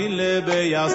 ile beyaz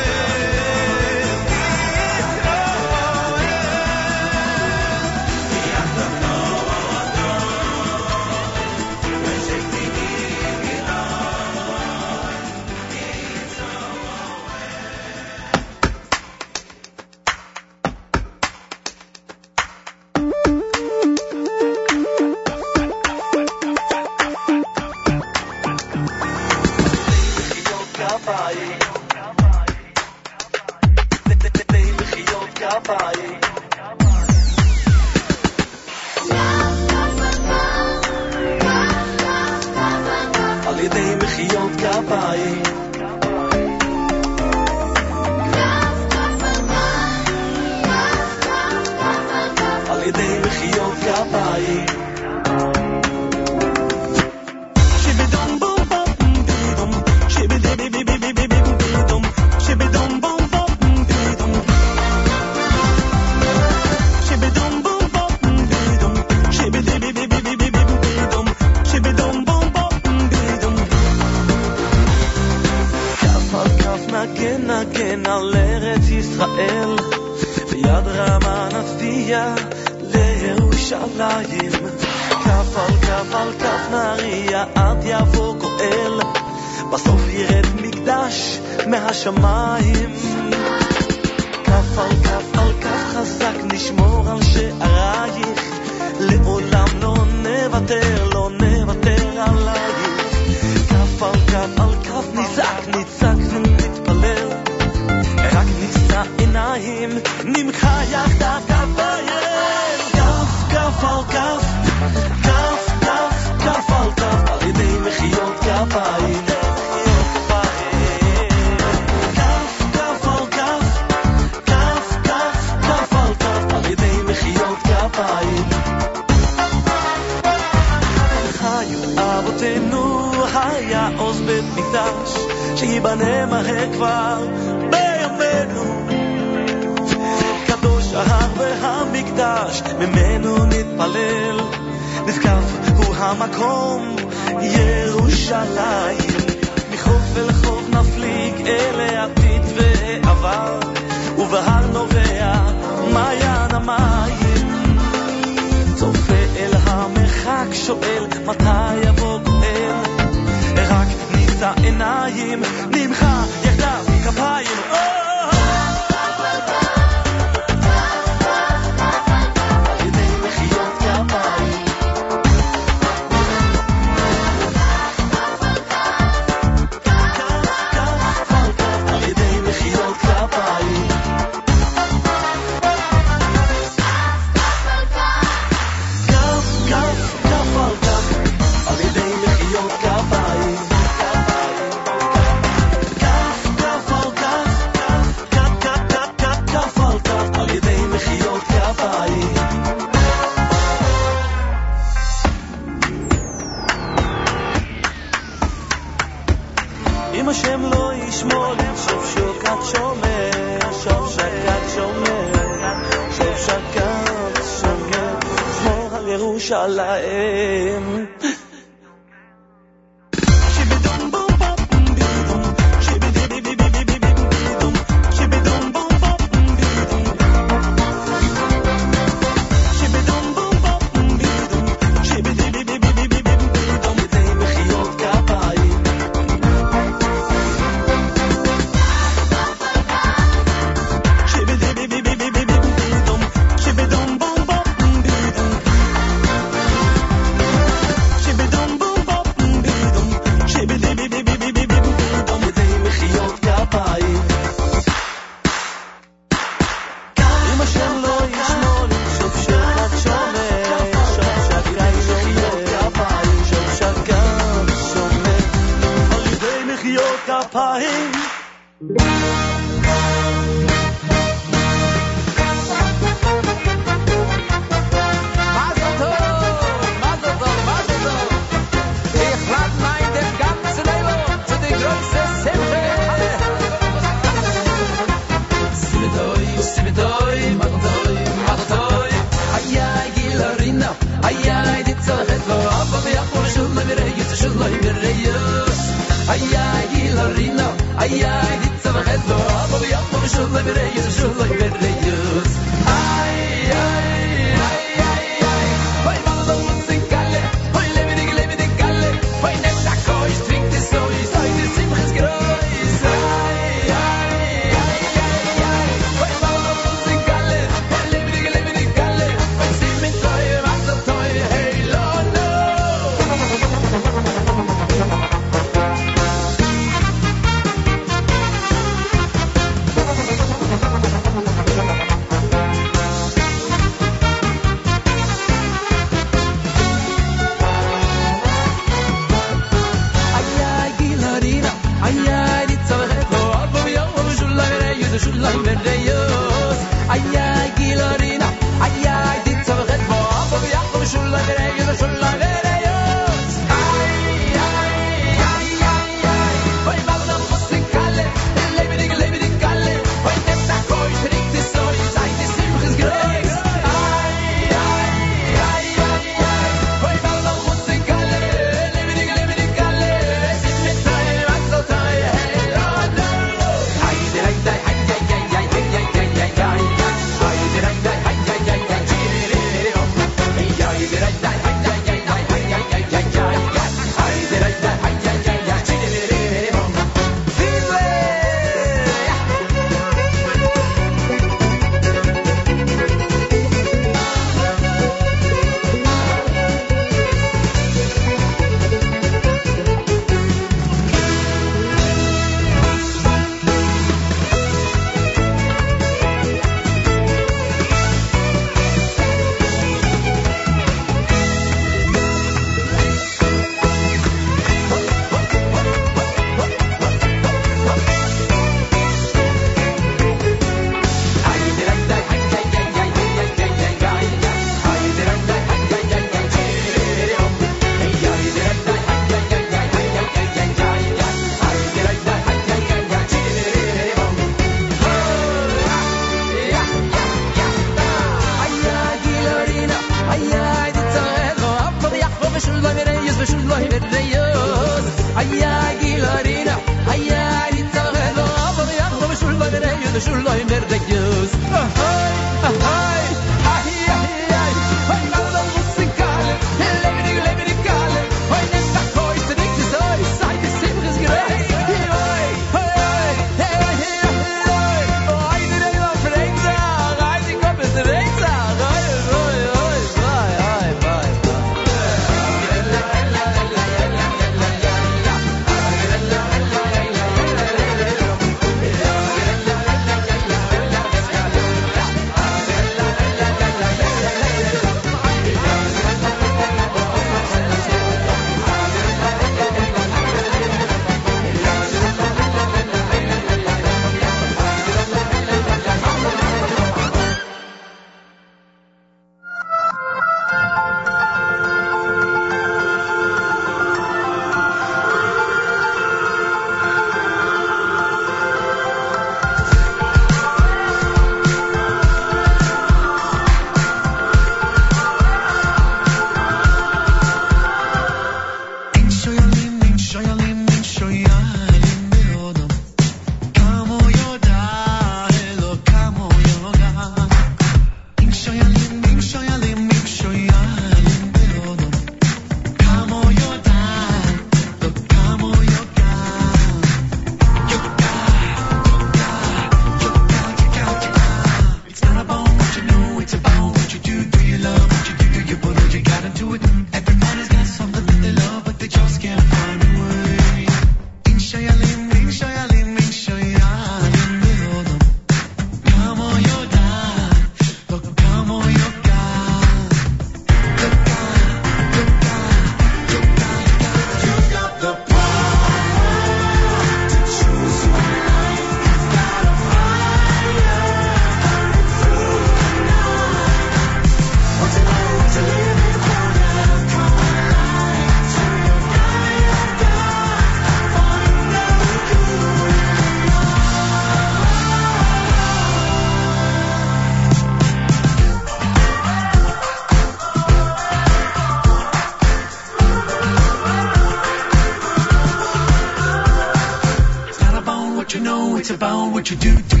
you do. Do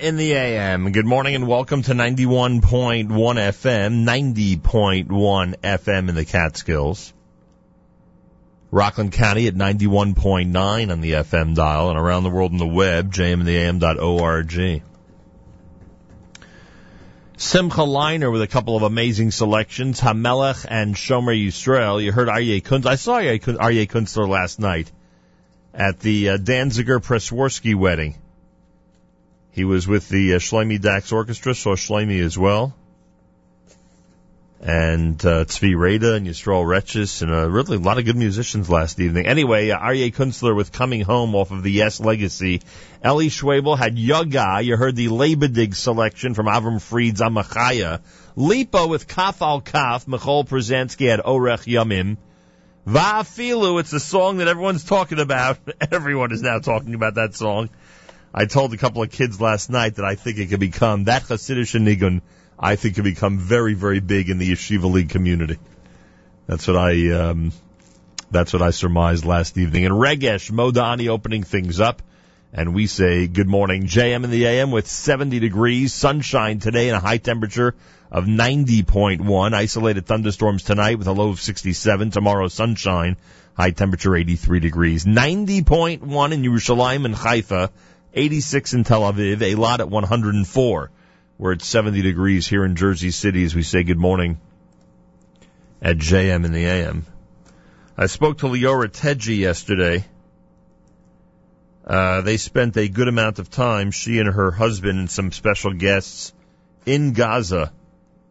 In the AM. Good morning and welcome to 91.1 FM, 90.1 FM in the Catskills. Rockland County at 91.9 on the FM dial and around the world on the web, jmintheam.org. Simcha Leiner with a couple of amazing selections, Hamelech and Shomer Yisrael. You heard Aryeh Kunz. I saw Aryeh Kun- Aryeh Kunstler last night at the uh, Danziger Presworski wedding. He was with the uh, Dax Orchestra, saw Shlomi as well. And uh, Tzvi Reda and Yisrael Retches and uh, really a lot of good musicians last evening. Anyway, uh, Aryeh Kunstler with Coming Home off of the Yes Legacy. Eli Schwebel had Yaga. You heard the Labadig selection from Avram Fried's Amachaya. Lipa with Kaf Al Kaf, Michoel Pruzansky at Orech Yamim. Va'afilu, it's a song that everyone's talking about. Everyone is now talking about that song. I told a couple of kids last night that I think it could become, that Hasidic Nigun, I think could become very, very big in the Yeshiva League community. That's what I, um, that's what I surmised last evening. And Regesh Modani opening things up. And we say good morning, JM in the AM with 70 degrees, sunshine today and a high temperature of 90.1. Isolated thunderstorms tonight with a low of 67. Tomorrow sunshine, high temperature 83 degrees. 90.1 in Yerushalayim and Haifa, 86 in Tel Aviv, Eilat at 104. We're at 70 degrees here in Jersey City as we say good morning at JM in the AM. I spoke to Leora Tedji yesterday. Uh, they spent a good amount of time, she and her husband and some special guests, in Gaza,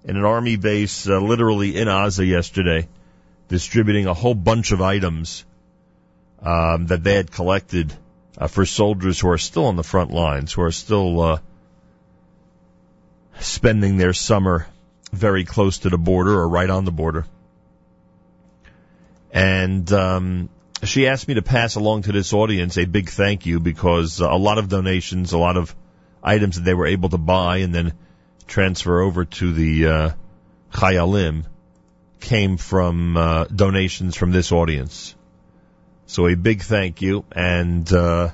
in an army base, uh, literally in Gaza yesterday, distributing a whole bunch of items um, that they had collected uh, for soldiers who are still on the front lines, who are still uh, spending their summer very close to the border or right on the border. And um, she asked me to pass along to this audience a big thank you because a lot of donations, a lot of items that they were able to buy and then transfer over to the uh, Chayalim came from uh, donations from this audience. So a big thank you, and uh,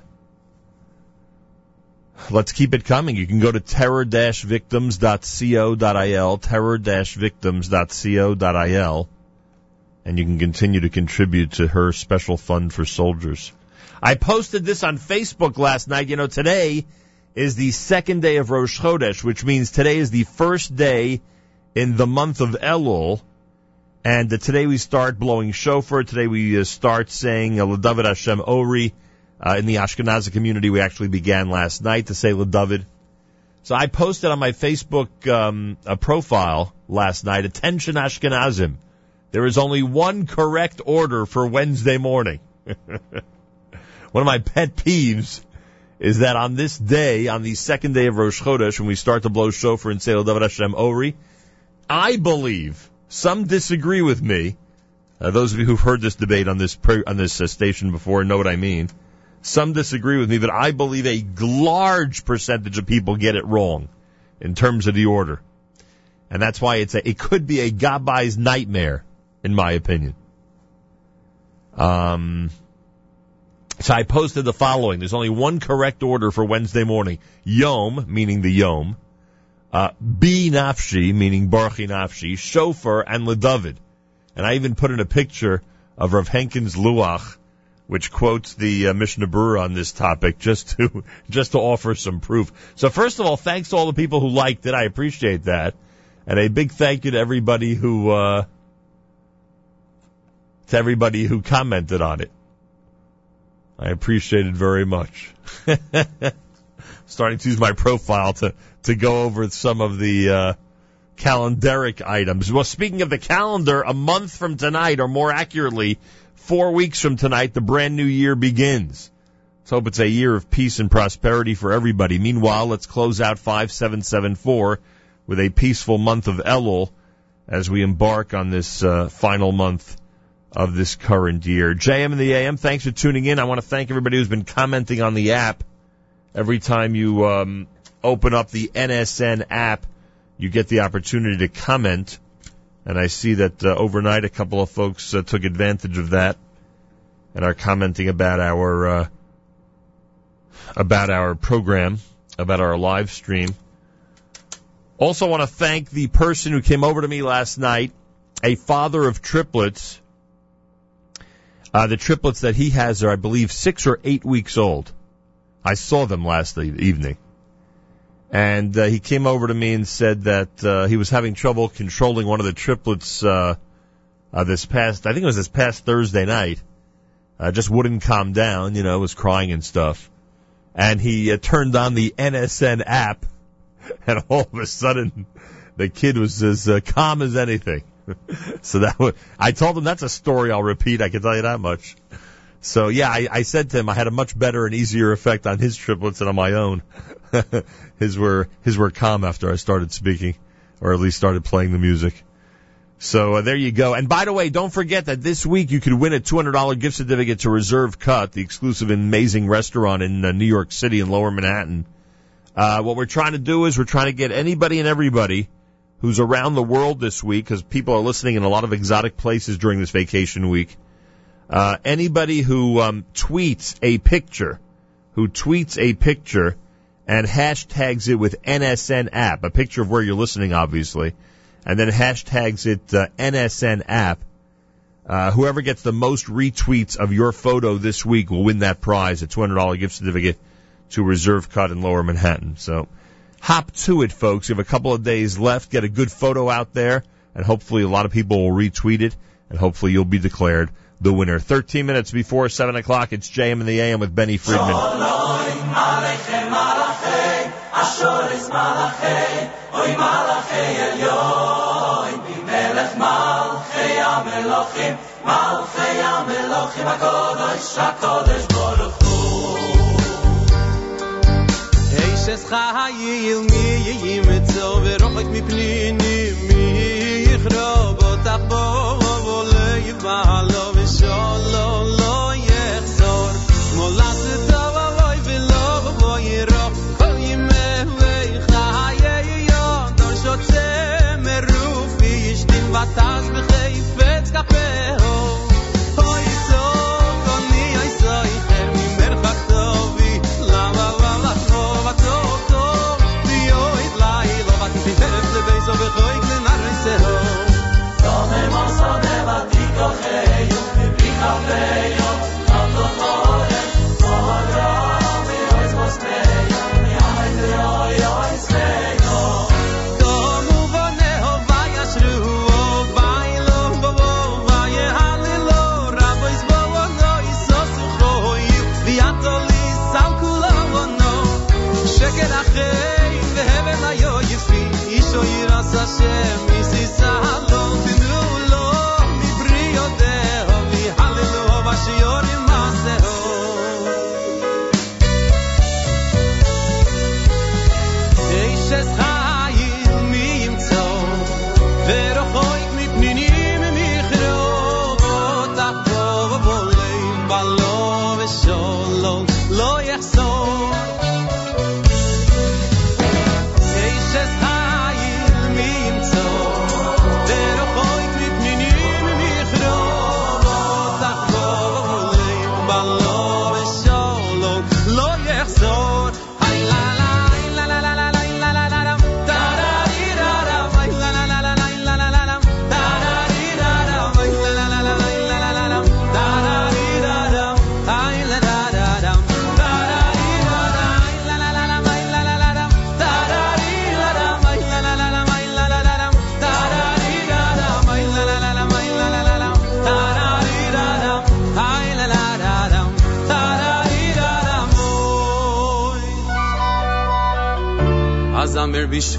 let's keep it coming. You can go to terror-victims.co.il, terror-victims.co.il, and you can continue to contribute to her special fund for soldiers. I posted this on Facebook last night. You know, today is the second day of Rosh Chodesh, which means today is the first day in the month of Elul. And uh, today we start blowing shofar. Today we uh, start saying uh, L'David Hashem Ori. Uh, in the Ashkenazi community, we actually began last night to say L'David. So I posted on my Facebook um, profile last night, Attention Ashkenazim. There is only one correct order for Wednesday morning. one of my pet peeves is that on this day, on the second day of Rosh Chodesh, when we start to blow shofar and say L'David Hashem Ori, I believe some disagree with me. Uh, those of you who've heard this debate on this on this uh, station before know what I mean. Some disagree with me, but I believe a large percentage of people get it wrong in terms of the order, and that's why it's a, it could be a Gabai's nightmare, in my opinion. Um, so I posted the following. There's only one correct order for Wednesday morning: Yom, meaning the Yom uh, B Nafshi, meaning Baruch Nafshi, Shofar, and Ledavid. And I even put in a picture of Rav Henkin's Luach, which quotes the uh, Mishnah Berurah on this topic, just to just to offer some proof. So first of all, thanks to all the people who liked it. I appreciate that, and a big thank you to everybody who uh, to everybody who commented on it. I appreciate it very much. Starting to use my profile to to go over some of the uh, calendaric items. Well, speaking of the calendar, a month from tonight, or more accurately, four weeks from tonight, the brand new year begins. Let's hope it's a year of peace and prosperity for everybody. Meanwhile, let's close out 5774 with a peaceful month of Elul as we embark on this uh, final month of this current year. JM and the AM, thanks for tuning in. I want to thank everybody who's been commenting on the app. Every time you um, open up the NSN app, you get the opportunity to comment. And I see that uh, overnight a couple of folks uh, took advantage of that and are commenting about our uh, about our program, about our live stream. Also want to thank the person who came over to me last night, a father of triplets. Uh, the triplets that he has are, I believe, six or eight weeks old. I saw them last evening. And uh, he came over to me and said that uh, he was having trouble controlling one of the triplets uh, uh, this past, I think it was this past Thursday night. Uh, just wouldn't calm down, you know, was crying and stuff. And he uh, turned on the NSN app, and all of a sudden, the kid was as uh, calm as anything. so that was, I told him that's a story I'll repeat. I can tell you that much. So yeah, I, I said to him I had a much better and easier effect on his triplets than on my own. his were his were calm after I started speaking. or at least started playing the music. So uh, there you go. And by the way, don't forget that this week you could win a $200 gift certificate to Reserve Cut, the exclusive amazing restaurant in uh, New York City in Lower Manhattan. Uh, what we're trying to do is we're trying to get anybody and everybody who's around the world this week, because people are listening in a lot of exotic places during this vacation week. Uh, anybody who um, tweets a picture, who tweets a picture and hashtags it with NSN app, a picture of where you're listening, obviously, and then hashtags it uh, NSN app. Uh, whoever gets the most retweets of your photo this week will win that prize, a $200 gift certificate to Reserve Cut in Lower Manhattan. So hop to it, folks. You have a couple of days left. Get a good photo out there, and hopefully a lot of people will retweet it, and hopefully you'll be declared the winner. 13 minutes before 7 o'clock, it's JM in the AM with Benny Friedman. Chayil mi Verochek mi bo Alheio, fica alheio.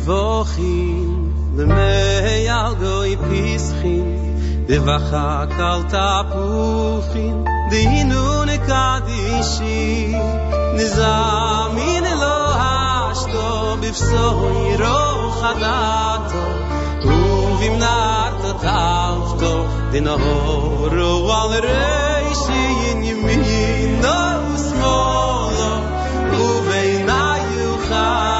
zvochi le me yago i pischi de vacha kalta pufin de inun kadishi nizamin lo hashto bifsoi ro khadato tu vim tavto de no ro al reishi in yimino smolo u veinayu khadato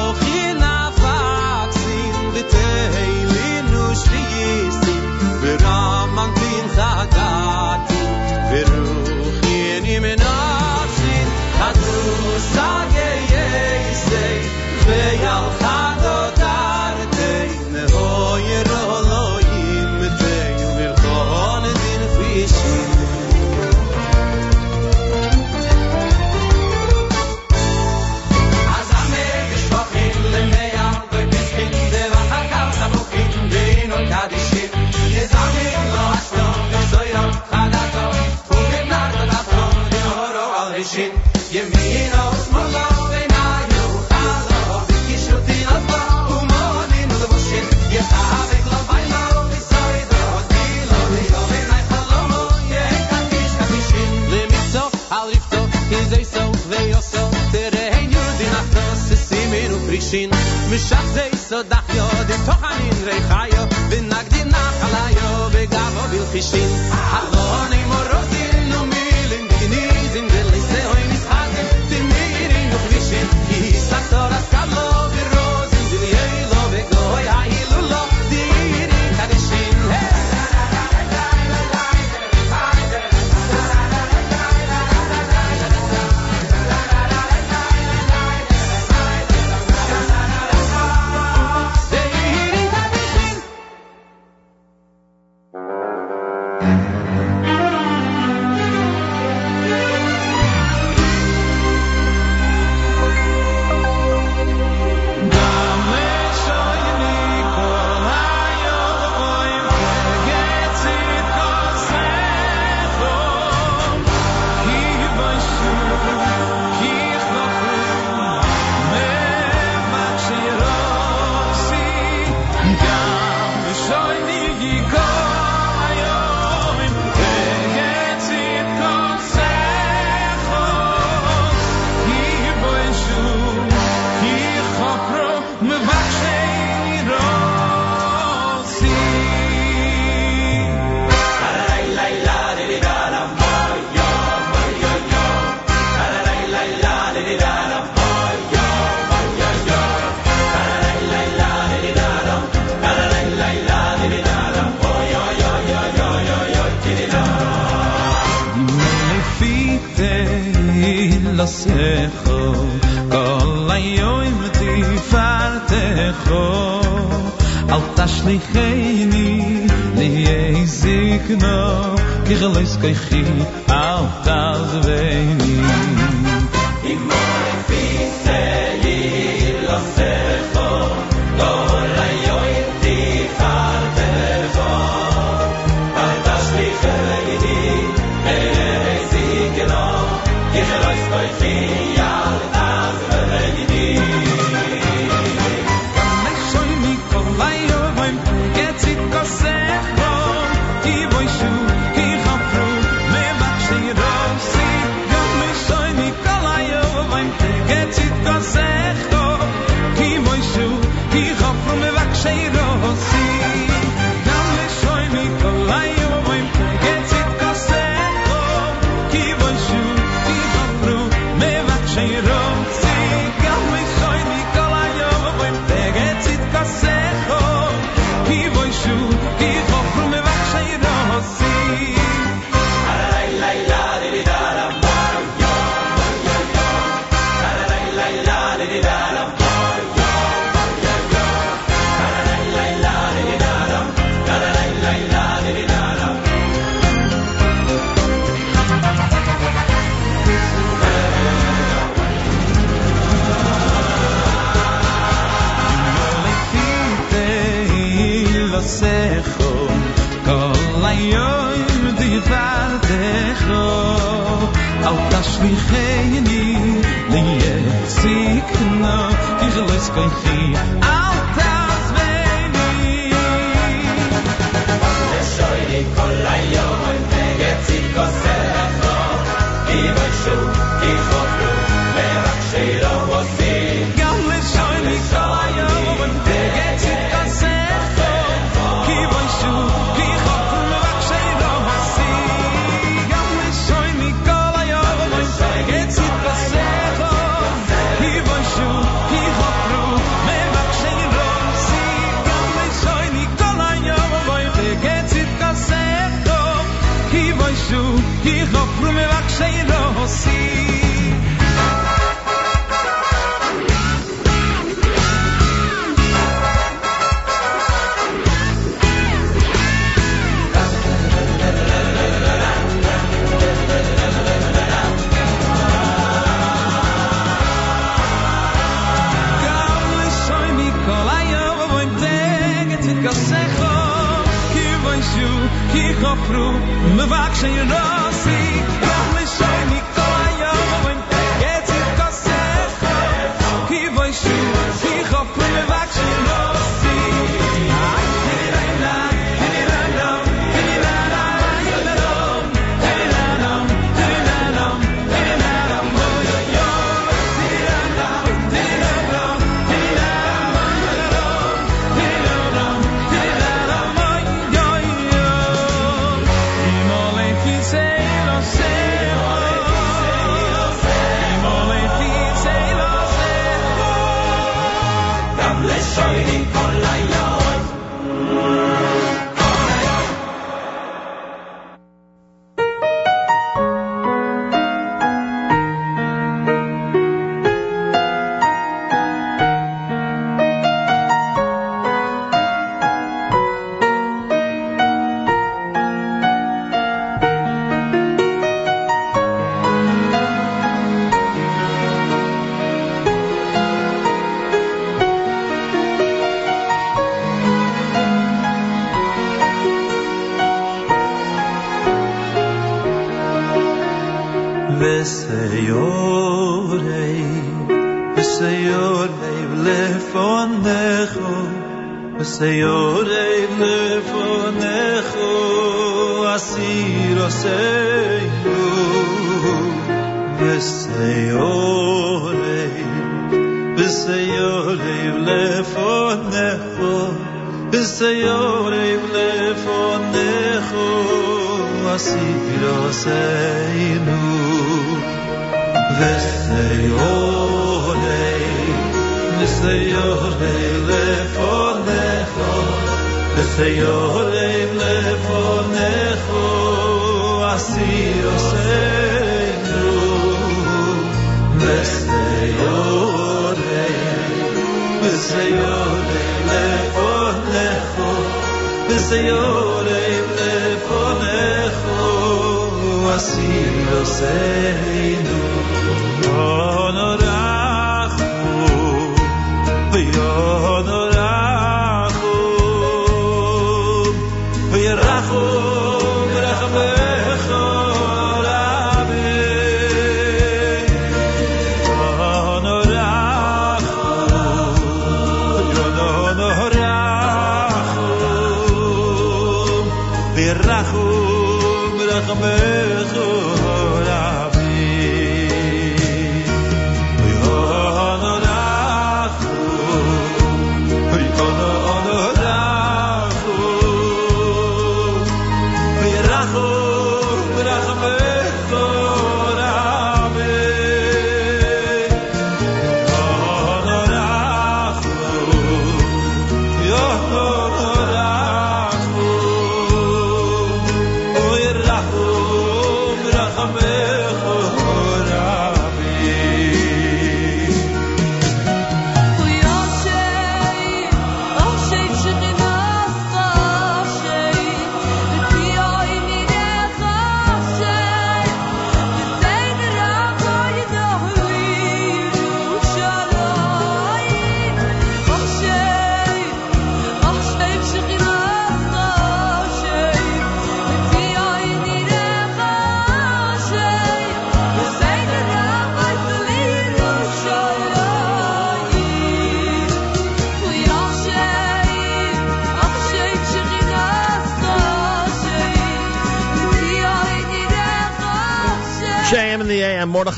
begavo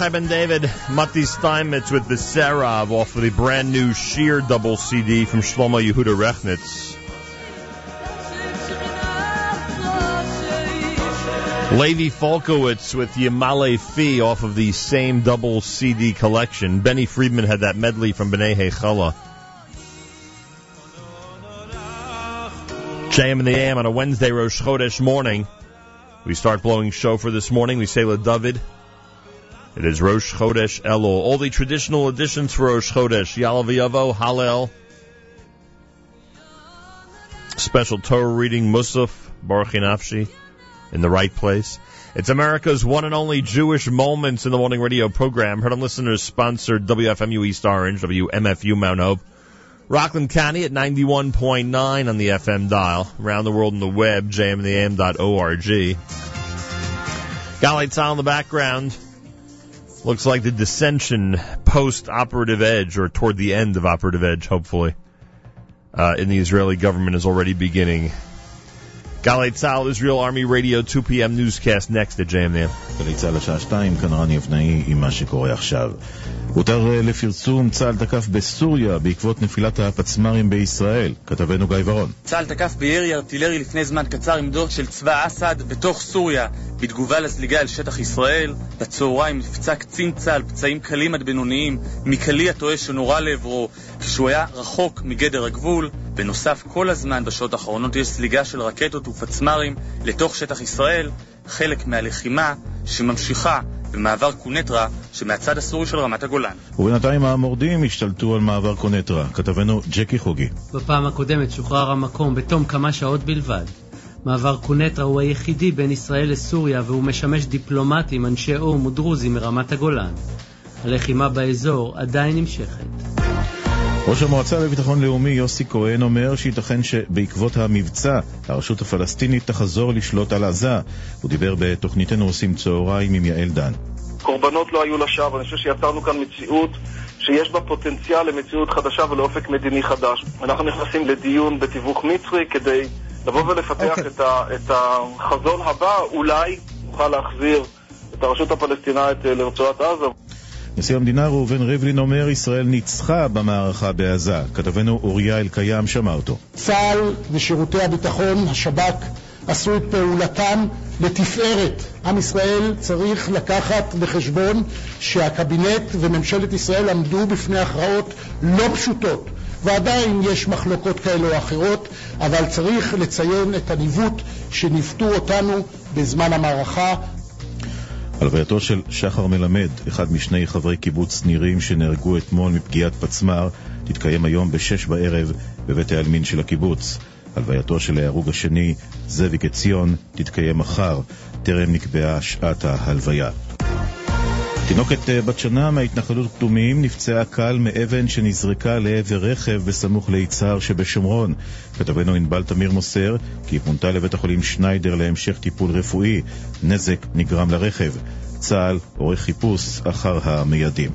Mordechai Ben David, Mati Steinmetz with the Serov off of the brand new Sheer double CD from Shlomo Yehuda Rechnitz. Levi Falkowitz with Yamale Fi off of the same double CD collection. Benny Friedman had that medley from B'nai Hechala. JM in the AM on a Wednesday Rosh Chodesh morning. We start blowing shofar this morning. We say La David. It is Rosh Chodesh Elul. All the traditional additions for Rosh Chodesh. Yalav Hallel. Special Torah reading, Musaf, Barchi Nafshi, in the right place. It's America's one and only Jewish Moments in the Morning Radio program. Heard on listeners sponsored WFMU East Orange, WMFU Mount Hope. Rockland County at 91.9 on the FM dial. Around the world on the web, jmandtheam.org. Galatz sound in the background. Looks like the dissension post operative edge, or toward the end of operative edge, hopefully, uh, in the Israeli government is already beginning. Galei Tzal, Israel Army Radio, 2 p.m. newscast next at JMN. גלי צה"ל השעה שתיים, כאן רני אבנאי עם מה שקורה עכשיו. הותר אה, לפרסום, צה"ל תקף בסוריה בעקבות נפילת הפצמ"רים בישראל. כתבנו גיא ורון. צה"ל תקף בירי ארטילרי לפני זמן קצר עמדות של צבא אסד בתוך סוריה בתגובה לזליגה אל שטח ישראל. בצהריים נפצע קצין צה"ל פצעים קלים עד בינוניים מקליע טועה שנורה לעברו כשהוא היה רחוק מגדר הגבול. בנוסף, כל הזמן בשעות האחרונות יש זליגה של רקטות ופצמ"רים לתוך שטח ישראל, חלק מהלחימה שממשיכה במעבר קונטרה שמהצד הסורי של רמת הגולן. ובינתיים המורדים השתלטו על מעבר קונטרה. כתבנו ג'קי חוגי. בפעם הקודמת שוחרר המקום בתום כמה שעות בלבד. מעבר קונטרה הוא היחידי בין ישראל לסוריה והוא משמש דיפלומטים, אנשי או"ם ודרוזים מרמת הגולן. הלחימה באזור עדיין נמשכת. ראש המועצה לביטחון לאומי יוסי כהן אומר שייתכן שבעקבות המבצע הרשות הפלסטינית תחזור לשלוט על עזה. הוא דיבר בתוכניתנו עושים צהריים עם יעל דן. קורבנות לא היו לשווא, אני חושב שיצרנו כאן מציאות שיש בה פוטנציאל למציאות חדשה ולאופק מדיני חדש. אנחנו נכנסים לדיון בתיווך מצרי כדי לבוא ולפתח אוקיי. את, ה, את החזון הבא, אולי נוכל להחזיר את הרשות הפלסטינאית אה, לרצועת עזה. נשיא המדינה ראובן ריבלין אומר ישראל ניצחה במערכה בעזה. כתבנו אוריה אלקיים שמע אותו. צה"ל ושירותי הביטחון, השב"כ, עשו את פעולתם לתפארת. עם ישראל צריך לקחת בחשבון שהקבינט וממשלת ישראל עמדו בפני הכרעות לא פשוטות. ועדיין יש מחלוקות כאלה או אחרות, אבל צריך לציין את הניווט שניווטו אותנו בזמן המערכה. הלווייתו של שחר מלמד, אחד משני חברי קיבוץ נירים שנהרגו אתמול מפגיעת פצמ"ר, תתקיים היום בשש בערב בבית העלמין של הקיבוץ. הלווייתו של ההרוג השני, זאביק עציון, תתקיים מחר, טרם נקבעה שעת ההלוויה. תינוקת אה, בת שנה מההתנחלות קדומים נפצעה קל מאבן שנזרקה לעבר רכב בסמוך ליצהר שבשומרון. כתבנו ענבל תמיר מוסר כי היא פונתה לבית החולים שניידר להמשך טיפול רפואי. נזק נגרם לרכב. צה"ל עורך חיפוש אחר המיידים.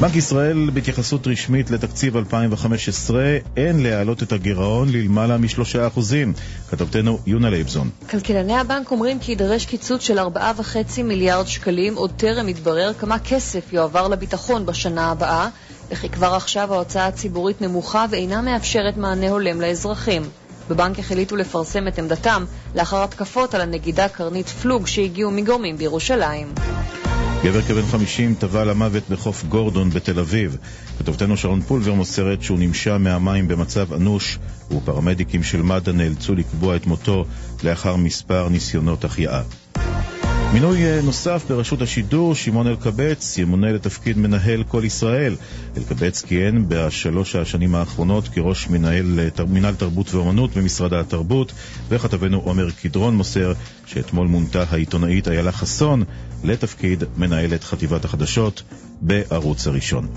בנק ישראל בהתייחסות רשמית לתקציב 2015 אין להעלות את הגירעון ללמעלה משלושה אחוזים. כתבתנו יונה לייבזון. כלכלני הבנק אומרים כי יידרש קיצוץ של 4.5 מיליארד שקלים, עוד טרם יתברר כמה כסף יועבר לביטחון בשנה הבאה, וכי כבר עכשיו ההוצאה הציבורית נמוכה ואינה מאפשרת מענה הולם לאזרחים. בבנק החליטו לפרסם את עמדתם לאחר התקפות על הנגידה קרנית פלוג שהגיעו מגורמים בירושלים. גבר כבן 50 טבע למוות בחוף גורדון בתל אביב. כתובתנו שרון פולבר מוסרת שהוא נמשה מהמים במצב אנוש, ופרמדיקים של מד"א נאלצו לקבוע את מותו לאחר מספר ניסיונות החייאה. מינוי אה, נוסף ברשות השידור, שמעון אלקבץ ימונה לתפקיד מנהל כל ישראל. אלקבץ כיהן בשלוש השנים האחרונות כראש מנהל, אה, מנהל תרבות ואומנות במשרד התרבות, וכתבנו עומר קדרון מוסר שאתמול מונתה העיתונאית איילה חסון לתפקיד מנהלת חטיבת החדשות בערוץ הראשון.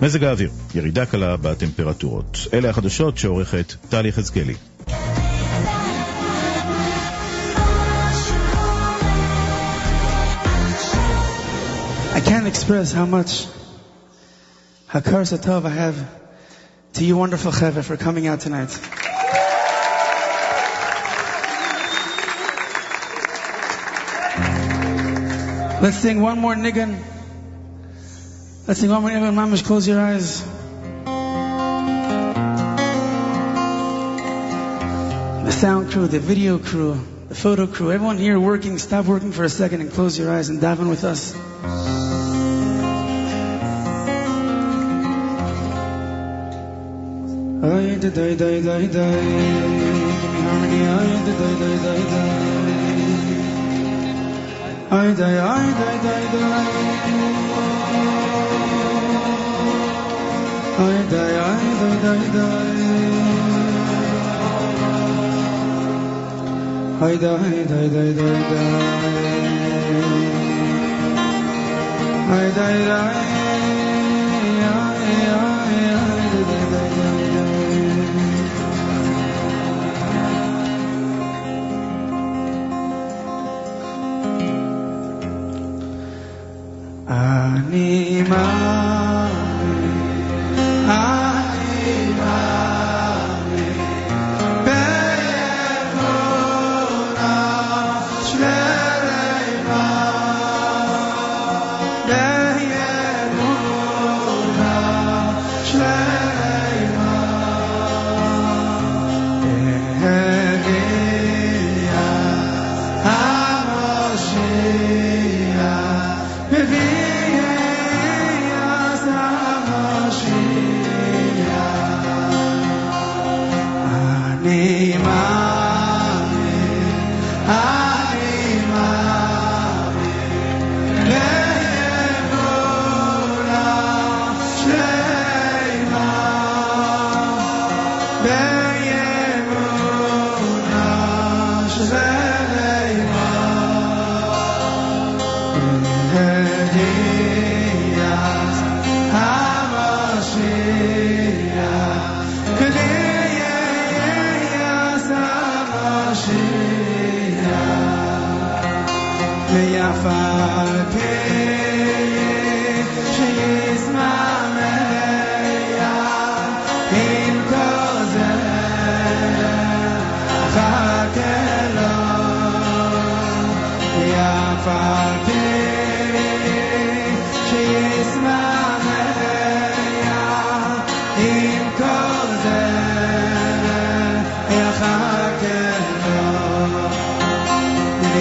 מזג האוויר, ירידה קלה בטמפרטורות. אלה החדשות שעורכת טלי יחזקאלי. Can't express how much Hakaras Hatov I have to you wonderful Chevra for coming out tonight. Let's sing one more niggun. Let's sing one more niggun. Mamish, close your eyes. The sound crew, the video crew, the photo crew, everyone here working, stop working for a second and close your eyes and daven with us. Ay, da, da, da, da, da. Harmony. Ay, da, da, da, da, da. Ay, da, ay, da, da, da. Ay, da, ay, da, da, da. Ay, da, ay, da, da, da, da. Ay, da, ay, ay, ay, ay, da, da, da, da.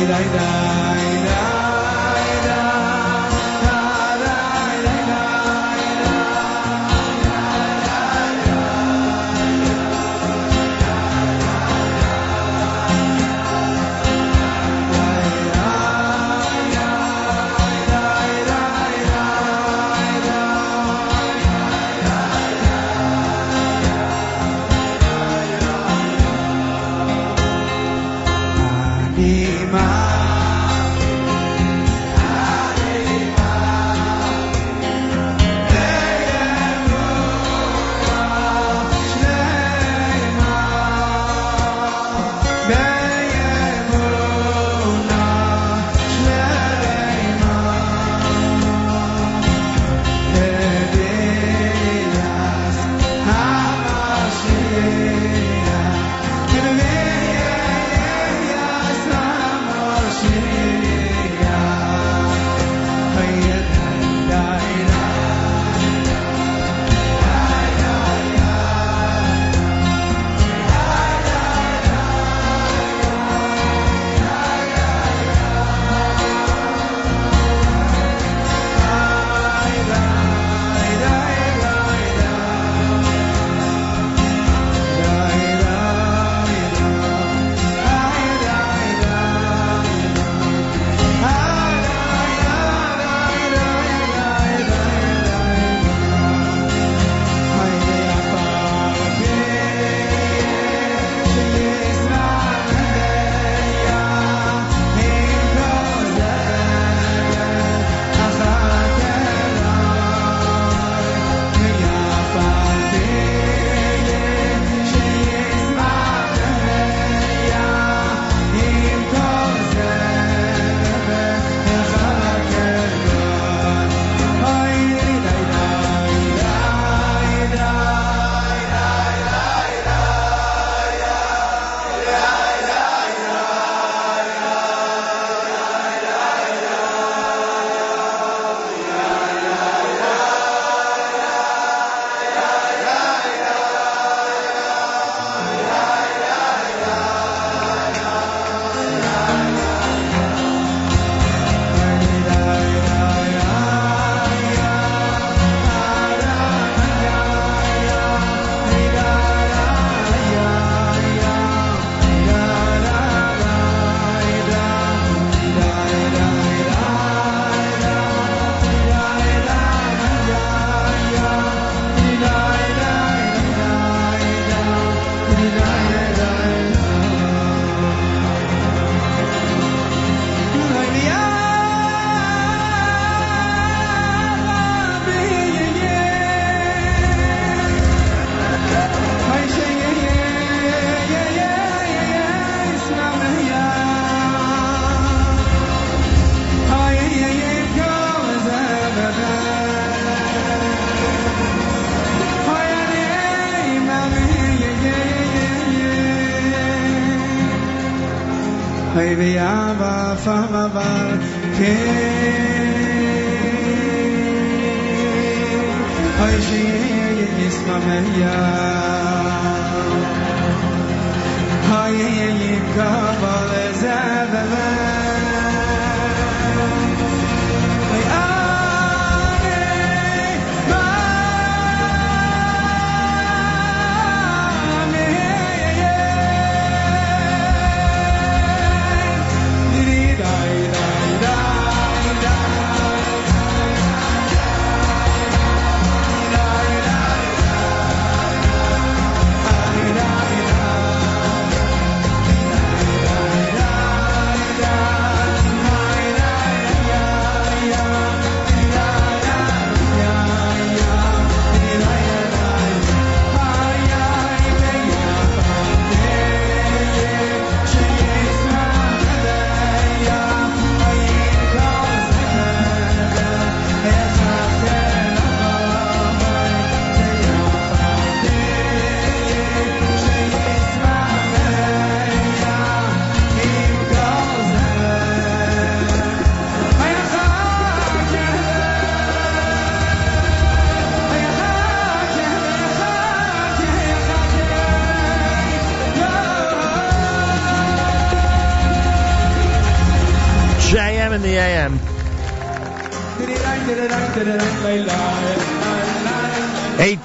da da. Bye.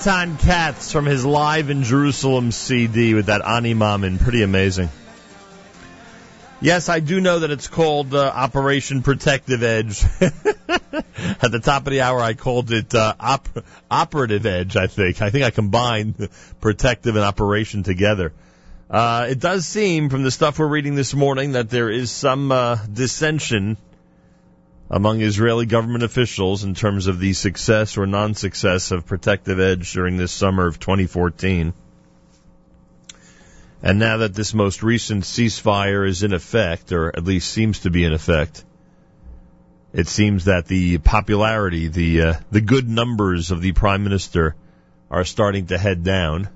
Eitan Katz from his Live in Jerusalem CD with that Ani Mamin. Pretty amazing. Yes, I do know that it's called uh, Operation Protective Edge. At the top of the hour, I called it uh, op- Operative Edge, I think. I think I combined protective and operation together. Uh, it does seem from the stuff we're reading this morning that there is some uh, dissension among Israeli government officials in terms of the success or non-success of Protective Edge during this summer of 2014. And now that this most recent ceasefire is in effect, or at least seems to be in effect, it seems that the popularity, the uh, the good numbers of the prime minister are starting to head down,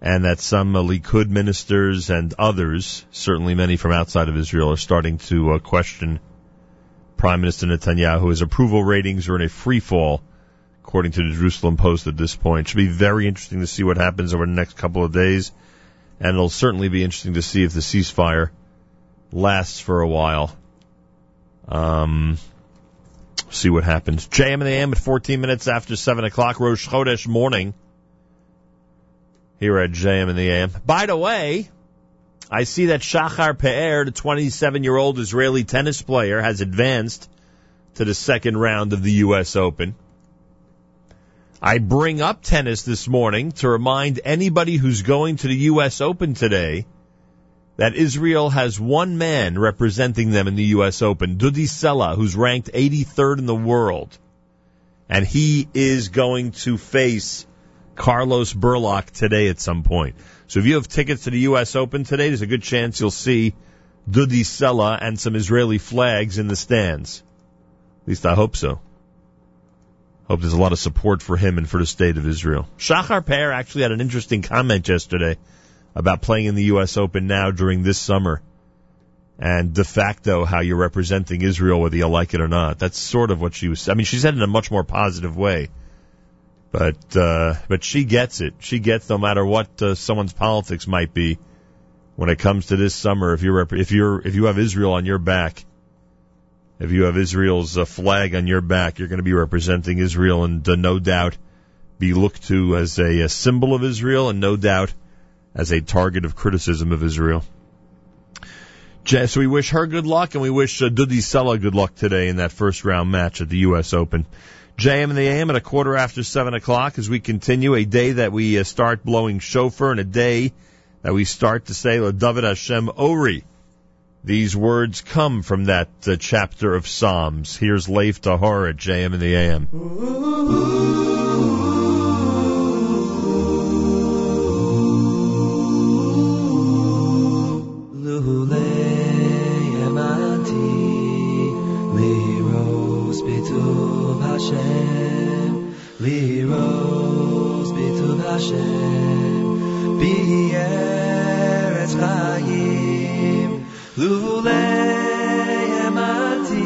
and that some uh, Likud ministers and others, certainly many from outside of Israel, are starting to uh, question Prime Minister Netanyahu. His approval ratings are in a free fall, according to the Jerusalem Post at this point. It should be very interesting to see what happens over the next couple of days, and it'll certainly be interesting to see if the ceasefire lasts for a while. Um, see what happens. JM and the AM at 14 minutes after 7 o'clock, Rosh Chodesh morning here at JM and the AM. By the way, I see that Shachar Pe'er, the 27 year old Israeli tennis player, has advanced to the second round of the U.S. Open. I bring up tennis this morning to remind anybody who's going to the U.S. Open today that Israel has one man representing them in the U.S. Open, Dudi Sela, who's ranked 83rd in the world. And he is going to face Carlos Berlocq today at some point. So if you have tickets to the U.S. Open today, there's a good chance you'll see Dudi Sela and some Israeli flags in the stands. At least I hope so. Hope there's a lot of support for him and for the state of Israel. Shachar Pe'er actually had an interesting comment yesterday about playing in the U.S. Open now during this summer and de facto how you're representing Israel whether you like it or not. That's sort of what she was. I mean, she said it in a much more positive way, but uh, but she gets it. She gets no matter what uh, someone's politics might be when it comes to this summer. If you're if you're if you have Israel on your back, if you have Israel's uh, flag on your back, you're going to be representing Israel and uh, no doubt be looked to as a, a symbol of Israel and no doubt as a target of criticism of Israel. Jess, we wish her good luck and we wish uh, Dudi Sela good luck today in that first round match at the U.S. Open. JM and the AM at a quarter after seven o'clock as we continue a day that we uh, start blowing shofar and a day that we start to say David Hashem Ori. These words come from that uh, chapter of Psalms. Here's Lev Tahor at JM and the AM. Liros Hashem, Liros b'tuv Hashem, B'yeretz chayim, Lulei emati,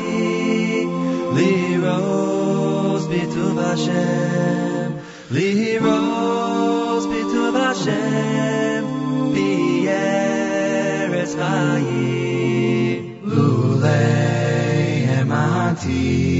Liros b'tuv Hashem, Liros b'tuv Hashem, B'yeretz chayim, Lulei emati,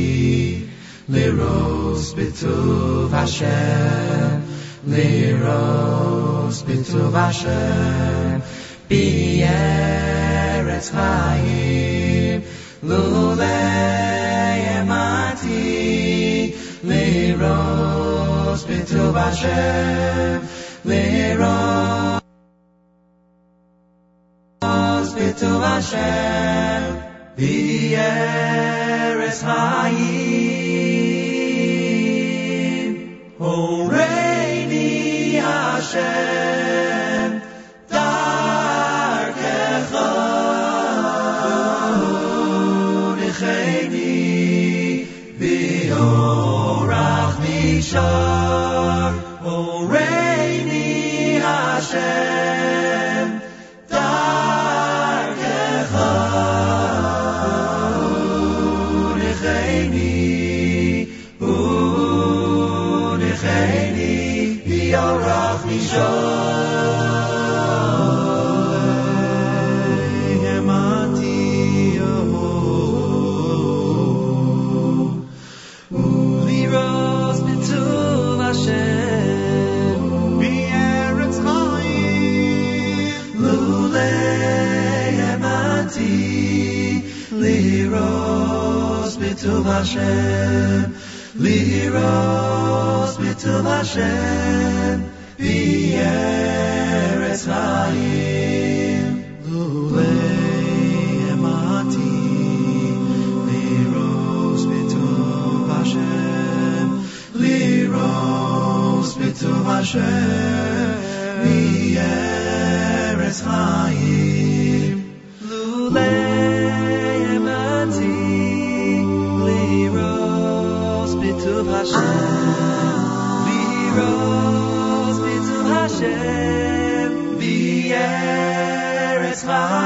Liros b'tuv Hashem, Liros b'tuv Hashem, B'yeretz chayim, Lulei emati, Liros b'tuv Hashem, Liros b'tuv Hashem, B'yeretz chayim, Horeini Hashem, Hashem, liros mitzil Hashem, bi'eretz chaim, lulei emati, liros mitzil Hashem, liros mitzil Hashem. Hashem, the is high.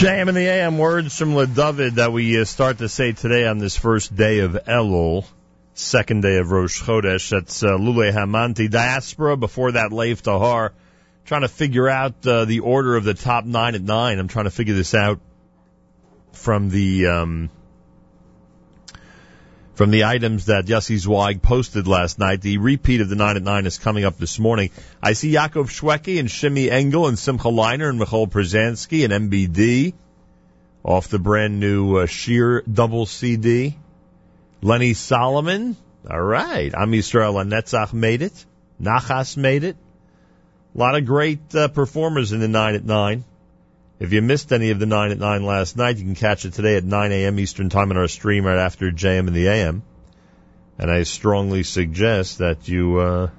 JM and the AM words from LeDavid that we uh, start to say today on this first day of Elul, second day of Rosh Chodesh. That's uh, Lule Hamanti Diaspora. Before that, Lev Tahor. Trying to figure out uh, the order of the top nine at nine. I'm trying to figure this out from the um, from the items that Yossi Zweig posted last night. The repeat of the 9 at 9 is coming up this morning. I see Yaakov Shweki and Shimi Engel and Simcha Leiner and Michoel Pruzansky and MBD off the brand new uh, Sheer double CD. Lenny Solomon. All right. Am Yisrael Netzach made it. Nachas made it. A lot of great uh, performers in the 9 at 9. If you missed any of the 9 at 9 last night, you can catch it today at 9 a.m. Eastern Time on our stream right after JM in the AM. And I strongly suggest that you, uh,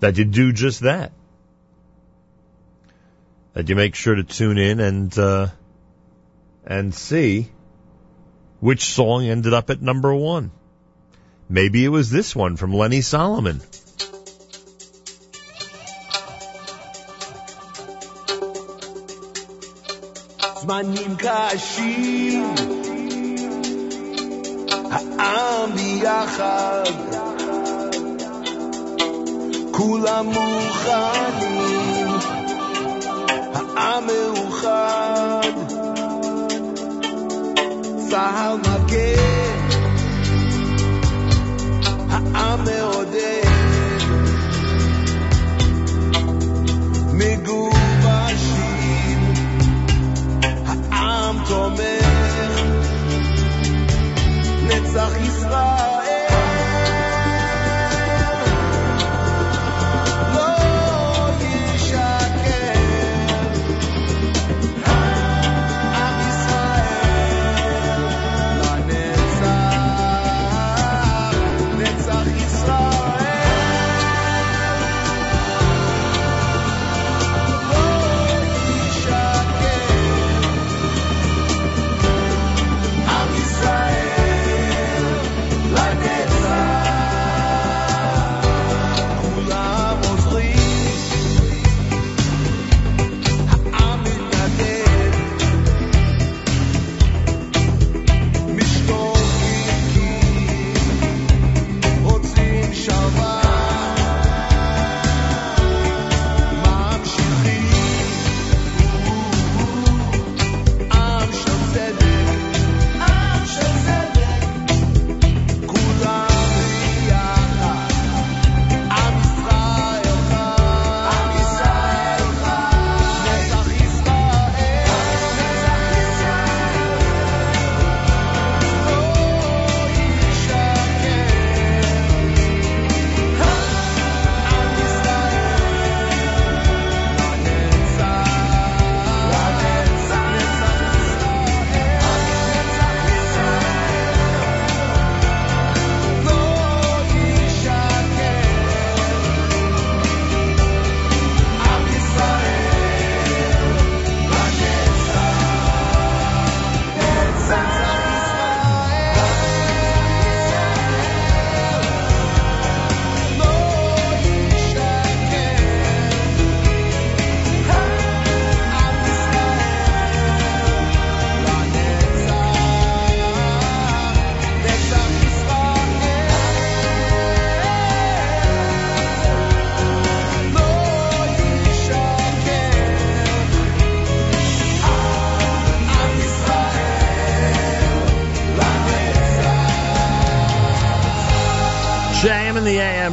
that you do just that. That you make sure to tune in and, uh, and see which song ended up at number one. Maybe it was this one from Lenny Solomon. זמנים קשים, העם ביחד, כולם מוכנים, העם מאוחד, צהל מגן, העם מעודד, מגובשים, תומך, נצח ישראל.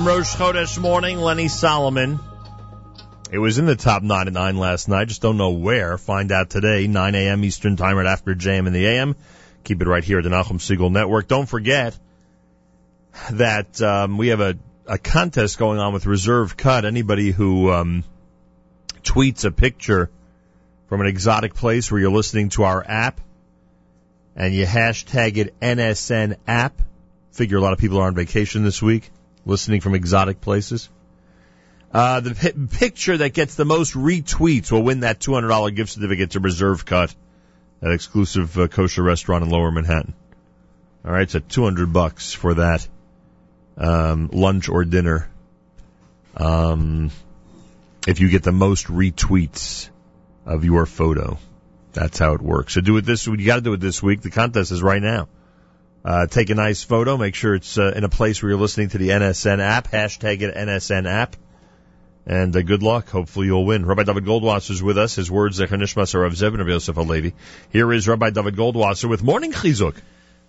AM, Rosh Chodesh morning, Lenny Solomon. It was in the top 9 at 9 last night, just don't know where. Find out today, 9 a.m. Eastern Time, right after JM in the AM. Keep it right here at the Nachum Segal Network. Don't forget that um, we have a, a contest going on with Reserve Cut. Anybody who um, tweets a picture from an exotic place where you're listening to our app and you hashtag it NSN app. Figure a lot of people are on vacation this week, listening from exotic places. Uh, the pi- picture that gets the most retweets will win that $200 gift certificate to Reserve Cut, that exclusive uh, kosher restaurant in Lower Manhattan. All right, it's so 200 bucks for that um, lunch or dinner. Um, if you get the most retweets of your photo, that's how it works. So do it this. You got to do it this week. The contest is right now. Uh, take a nice photo. Make sure it's uh, in a place where you're listening to the NSN app. Hashtag it NSN app. And uh, good luck. Hopefully you'll win. Rabbi David Goldwasser is with us. His words, Zecher Nishmas are of Zebin of Yosef Halevi. Here is Rabbi David Goldwasser with Morning Chizuk.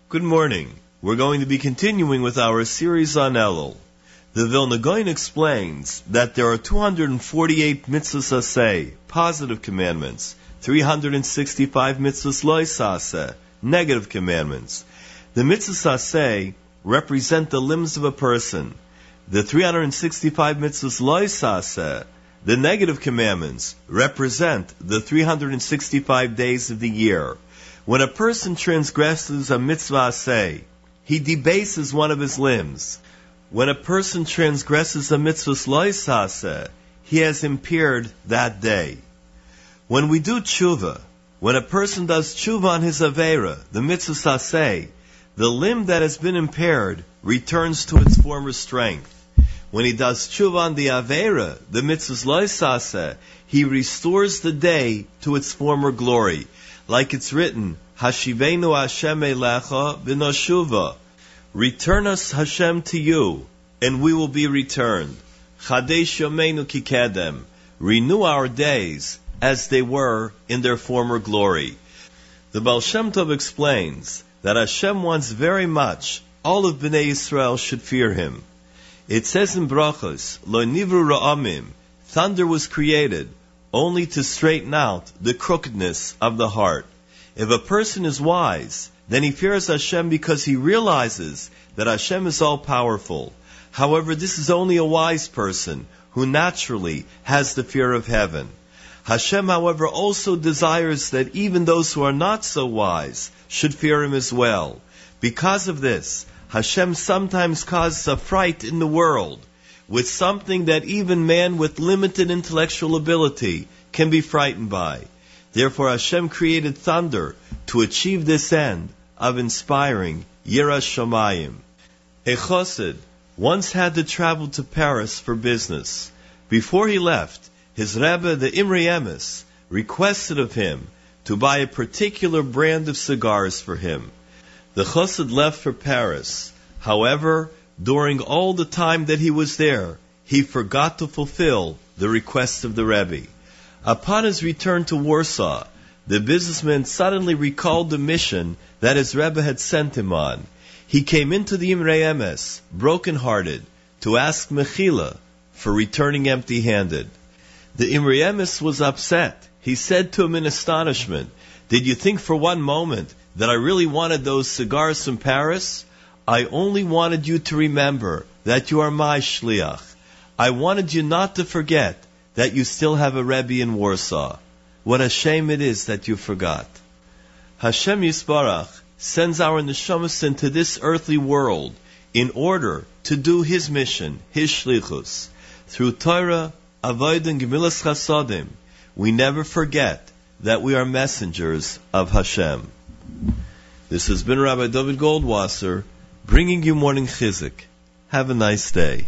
Good morning. We're going to be continuing with our series on Elul. The Vilna Gaon explains that there are 248 mitzvahs aseh, positive commandments, 365 mitzvahs loisaseh, negative commandments. The mitzvahs say represent the limbs of a person. The 365 mitzvahs loisaseh, the negative commandments, represent the 365 days of the year. When a person transgresses a mitzvah say, he debases one of his limbs. When a person transgresses a mitzvah loisaseh, he has impaired that day. When we do tshuva, when a person does tshuva on his avera, the mitzvah saseh, the limb that has been impaired returns to its former strength. When he does tshuva on the avera, the mitzvah loisaseh, he restores the day to its former glory. Like it's written, Hashivenu Hashem elecha v'noshuva. Return us Hashem to you, and we will be returned. Chadesh Yomeinu Kikedem. Renew our days as they were in their former glory. The Baal Shem Tov explains that Hashem wants very much all of Bnei Israel should fear Him. It says in Brachos, Lo nivru ra'amim, thunder was created only to straighten out the crookedness of the heart. If a person is wise, then he fears Hashem because he realizes that Hashem is all powerful. However, this is only a wise person who naturally has the fear of heaven. Hashem, however, also desires that even those who are not so wise should fear him as well. Because of this, Hashem sometimes causes a fright in the world with something that even man with limited intellectual ability can be frightened by. Therefore, Hashem created thunder to achieve this end of inspiring Yiras Shamayim. A chassid once had to travel to Paris for business. Before he left, his Rebbe, the Imre Emes, requested of him to buy a particular brand of cigars for him. The chassid left for Paris. However, during all the time that he was there, he forgot to fulfill the request of the Rebbe. Upon his return to Warsaw, the businessman suddenly recalled the mission that his Rebbe had sent him on. He came into the Imre Emes, broken-hearted, to ask Mechila for returning empty-handed. The Imre Emes was upset. He said to him in astonishment, Did you think for one moment that I really wanted those cigars from Paris? I only wanted you to remember that you are my shliach. I wanted you not to forget that you still have a Rebbe in Warsaw. What a shame it is that you forgot. Hashem Yisbarach sends our neshamas into this earthly world in order to do His mission, His shlichus. Through Torah, Avodah, and Gemilas Chasadim, we never forget that we are messengers of Hashem. This has been Rabbi David Goldwasser bringing you morning chizuk. Have a nice day.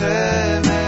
Hashem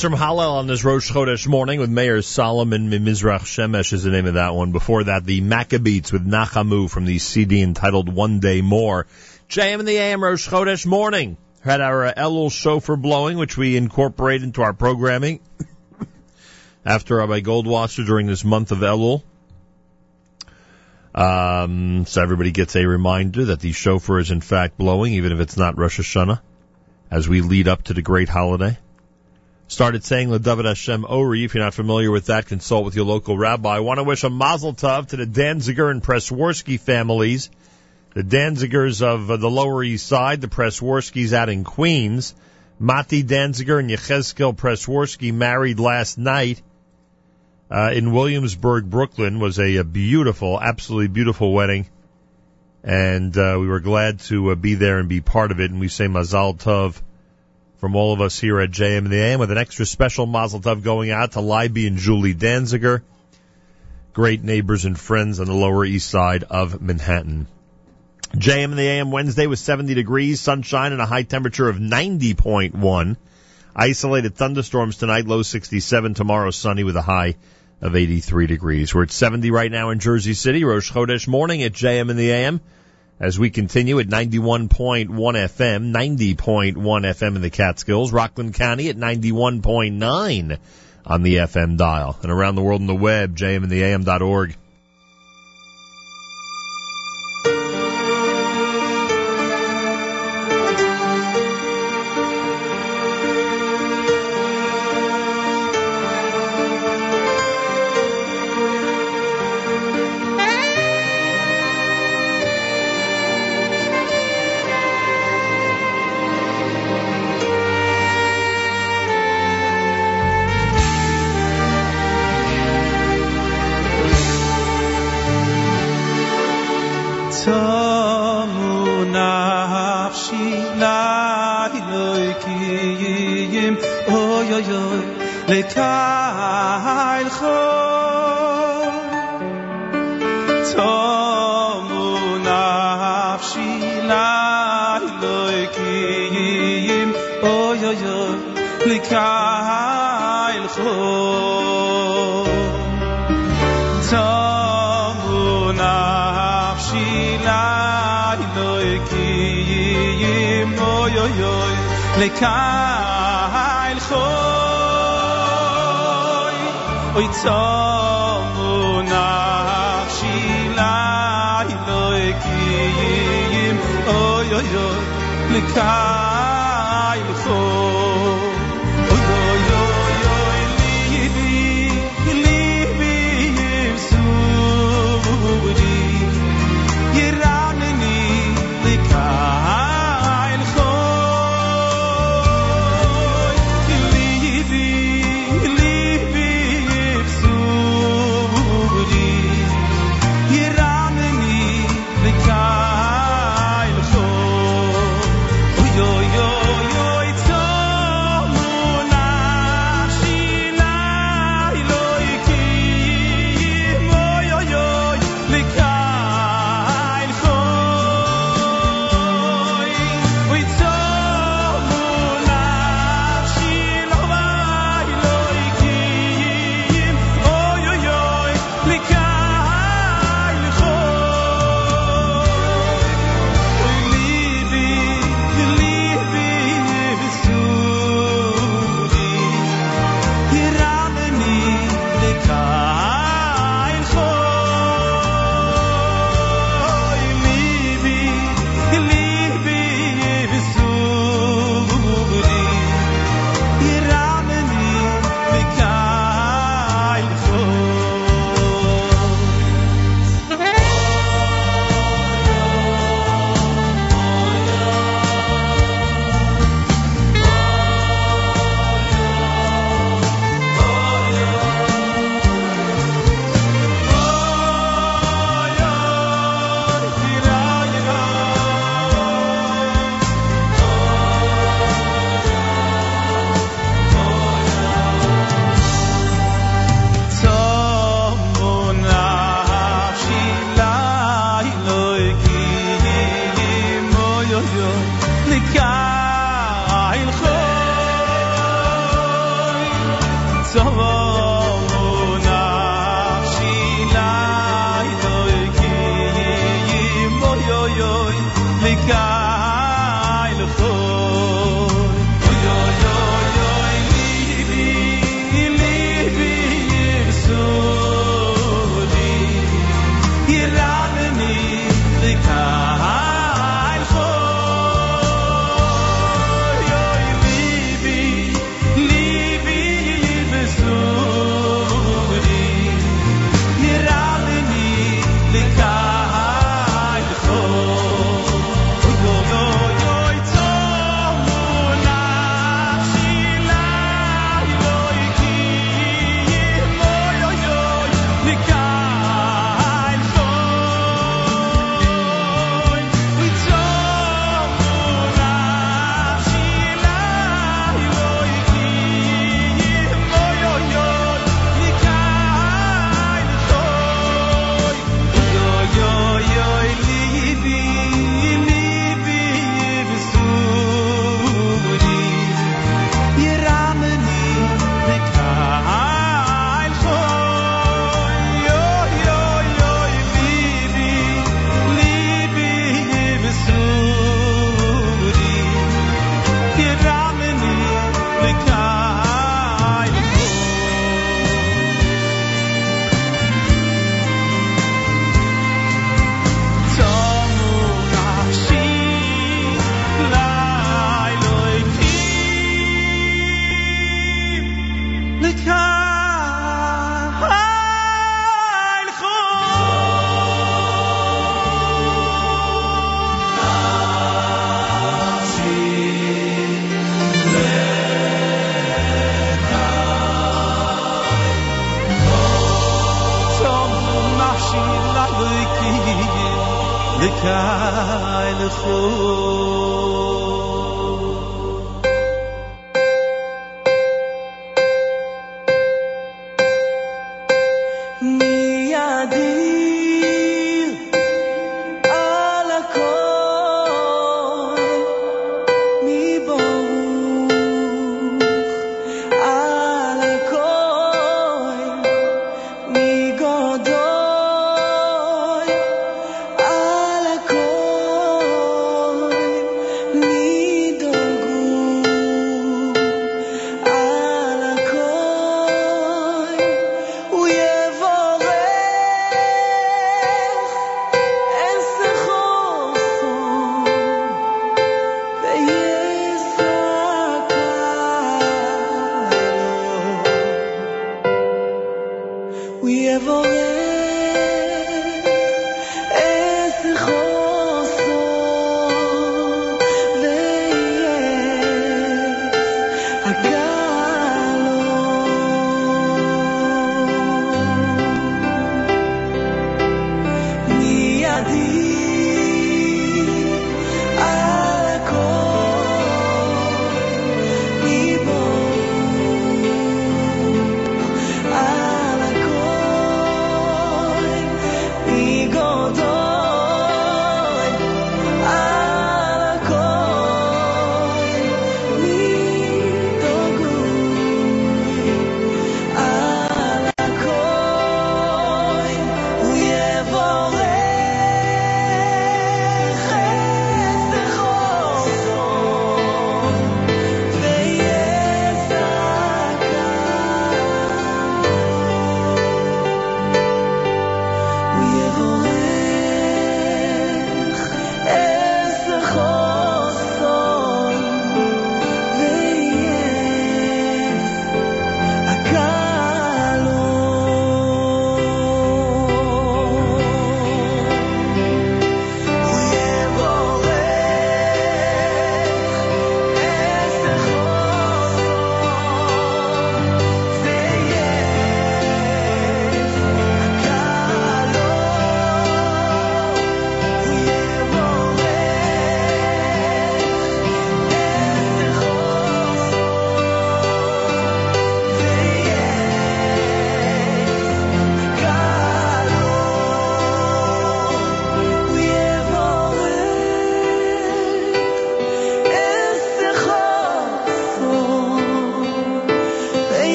Words from Hallel on this Rosh Chodesh morning with Meir Solomon Mimizrach Shemesh is the name of that one. Before that, the Maccabeats with Nachamu from the CD entitled One Day More. JM and the AM Rosh Chodesh morning. Had our uh, Elul shofar blowing, which we incorporate into our programming after Rabbi Goldwasser during this month of Elul. Um, so everybody gets a reminder that the shofar is in fact blowing, even if it's not Rosh Hashanah, as we lead up to the great holiday started saying David Hashem Ori. If you're not familiar with that, consult with your local rabbi. I want to wish a mazel tov to the Danziger and Presworski families. The Danzigers of uh, the Lower East Side, the Presworskis out in Queens. Mati Danziger and Yechezkel Presworski married last night uh, in Williamsburg, Brooklyn. Was a, a beautiful, absolutely beautiful wedding. And uh, we were glad to uh, be there and be part of it. And we say Mazal Tov from all of us here at JM and the AM with an extra special Mazel Tov going out to Libby and Julie Danziger, great neighbors and friends on the Lower East Side of Manhattan. JM and the AM Wednesday was 70 degrees, sunshine and a high temperature of 90.1. Isolated thunderstorms tonight, low 67. Tomorrow sunny with a high of 83 degrees. We're at 70 right now in Jersey City. Rosh Chodesh morning at JM and the AM as we continue at 91.1 FM, 90.1 FM in the Catskills, Rockland County at 91.9 on the FM dial, and around the world on the web, jmintheam.org.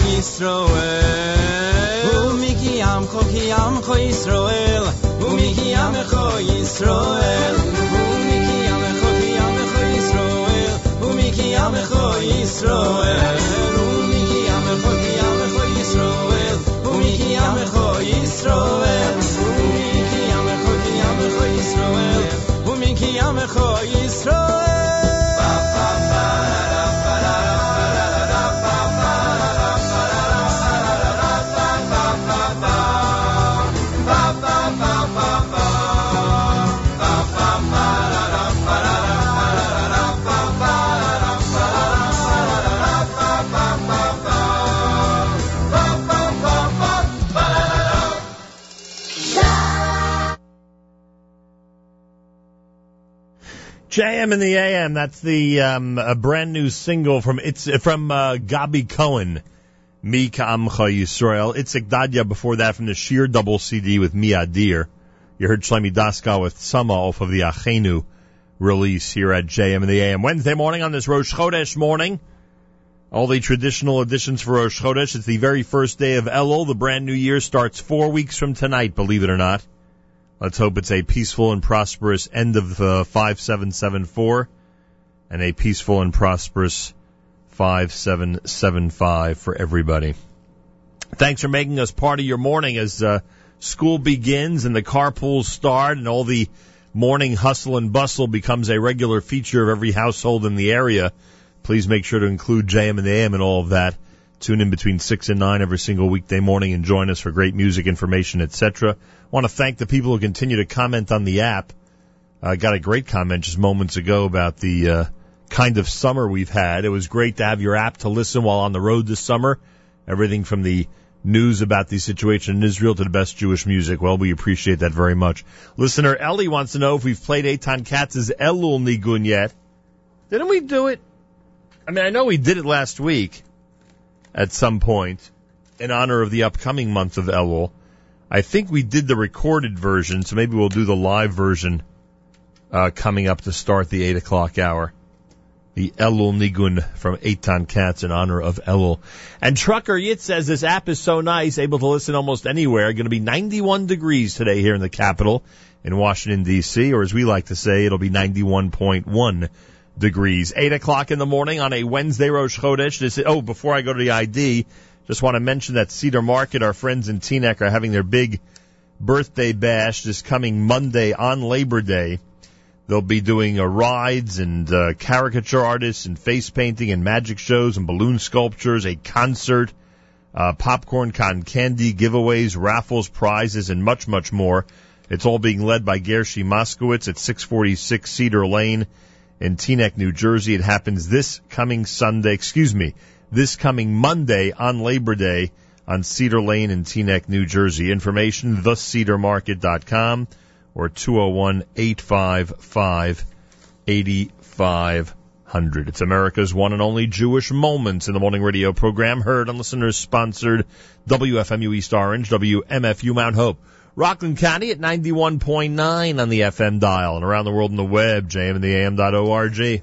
Yisroel. Umi ki amcho, ki amcho Yisroel. Umi ki amcho Yisroel. Umi ki amcho, ki amcho Yisroel. JM in the AM. That's the um, a brand new single from it's from uh, Gabi Cohen, Mi Yisrael. Itzik Dadya before that from the Sheer double CD with Mi Adir. You heard Shlomi Daskal with Sama off of the Achenu release here at JM in the AM. Wednesday morning on this Rosh Chodesh morning. All the traditional editions for Rosh Chodesh. It's the very first day of Elul. The brand new year starts four weeks from tonight, believe it or not. Let's hope it's a peaceful and prosperous end of uh, 5774 and a peaceful and prosperous 5775 for everybody. Thanks for making us part of your morning as uh, school begins and the carpools start and all the morning hustle and bustle becomes a regular feature of every household in the area. Please make sure to include JM and the AM and all of that. Tune in between 6 and 9 every single weekday morning and join us for great music, information, etc. want to thank the people who continue to comment on the app. I got a great comment just moments ago about the uh, kind of summer we've had. It was great to have your app to listen while on the road this summer. Everything from the news about the situation in Israel to the best Jewish music. Well, we appreciate that very much. Listener Ellie wants to know if we've played Eitan Katz's Elul Nigun yet. Didn't we do it? I mean, I know we did it last week at some point in honor of the upcoming month of Elul. I think we did the recorded version, so maybe we'll do the live version uh, coming up to start the 8 o'clock hour. The Elul Nigun from Eitan Katz in honor of Elul. And Trucker Yit says this app is so nice, able to listen almost anywhere. Going to be 91 degrees today here in the capital in Washington, D.C., or as we like to say, it'll be 91.1 degrees. 8 o'clock in the morning on a Wednesday, Rosh Chodesh. This is, oh, before I go to the ID, just want to mention that Cedar Market, our friends in Teaneck are having their big birthday bash this coming Monday on Labor Day. They'll be doing uh, rides and uh, caricature artists and face painting and magic shows and balloon sculptures, a concert, uh, popcorn con candy giveaways, raffles, prizes, and much, much more. It's all being led by Gershi Moskowitz at 646 Cedar Lane in Teaneck, New Jersey. It happens this coming Sunday, excuse me, this coming Monday on Labor Day on Cedar Lane in Teaneck, New Jersey. Information, thecedarmarket.com or 201-855-8500. It's America's one and only Jewish Moments in the Morning Radio program, heard on listeners sponsored WFMU East Orange, WMFU Mount Hope. Rockland County at 91.9 on the FM dial and around the world on the web, jmintheam.org.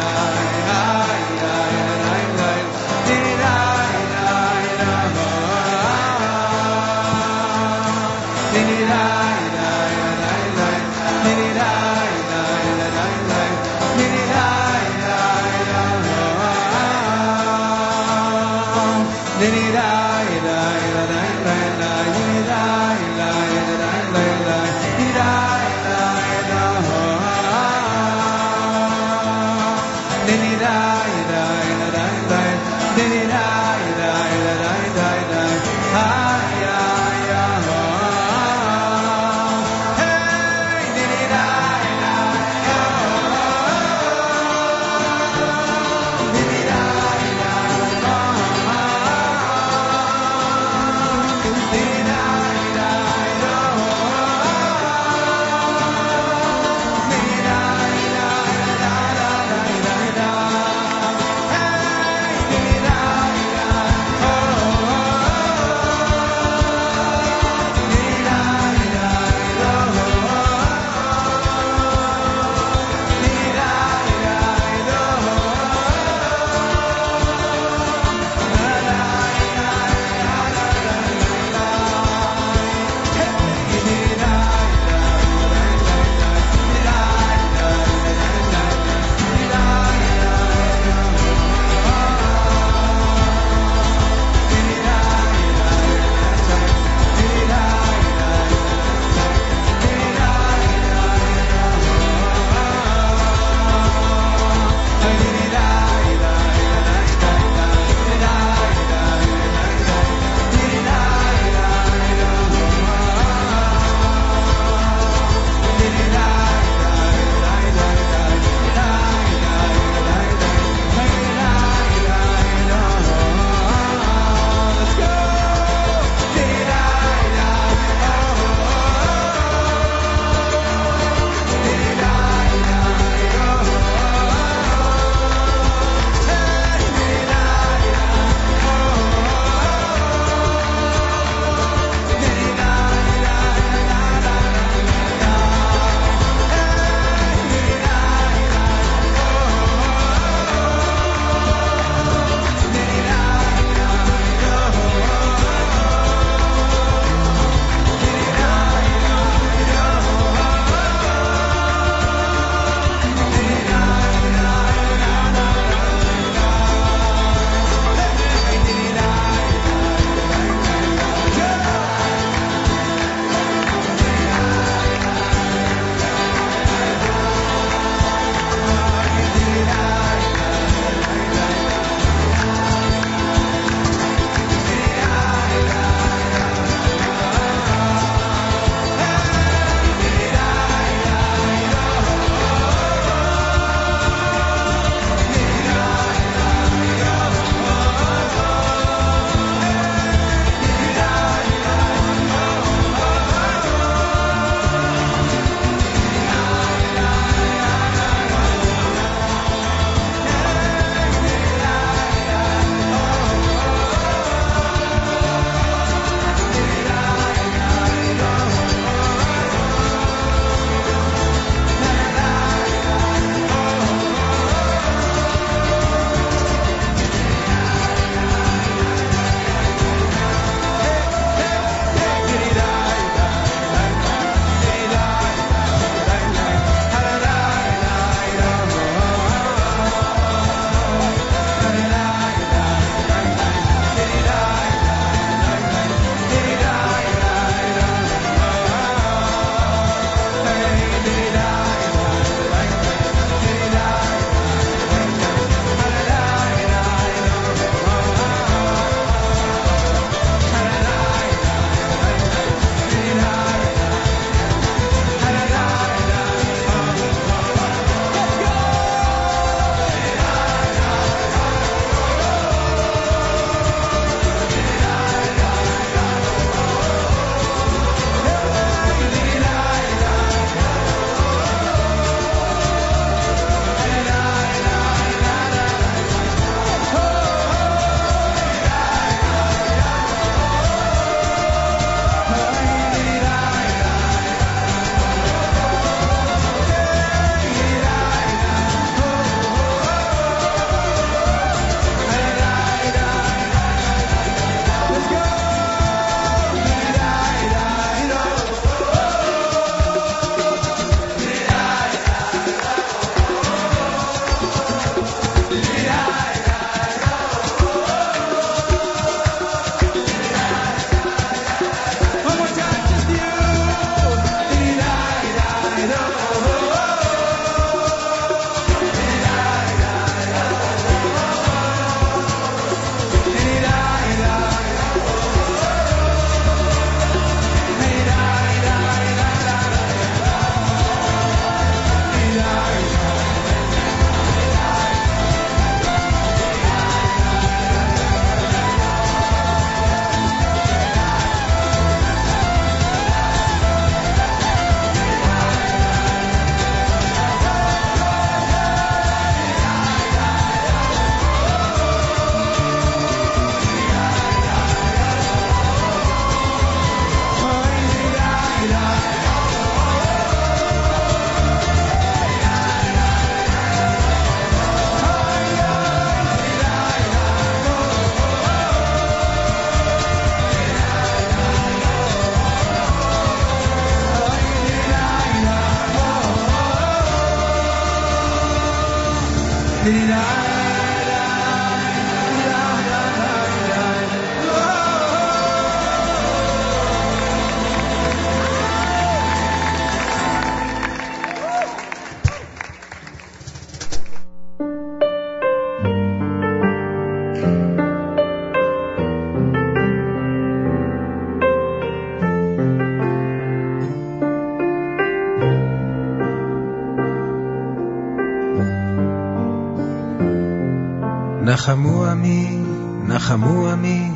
נחמו עמי, נחמו עמי,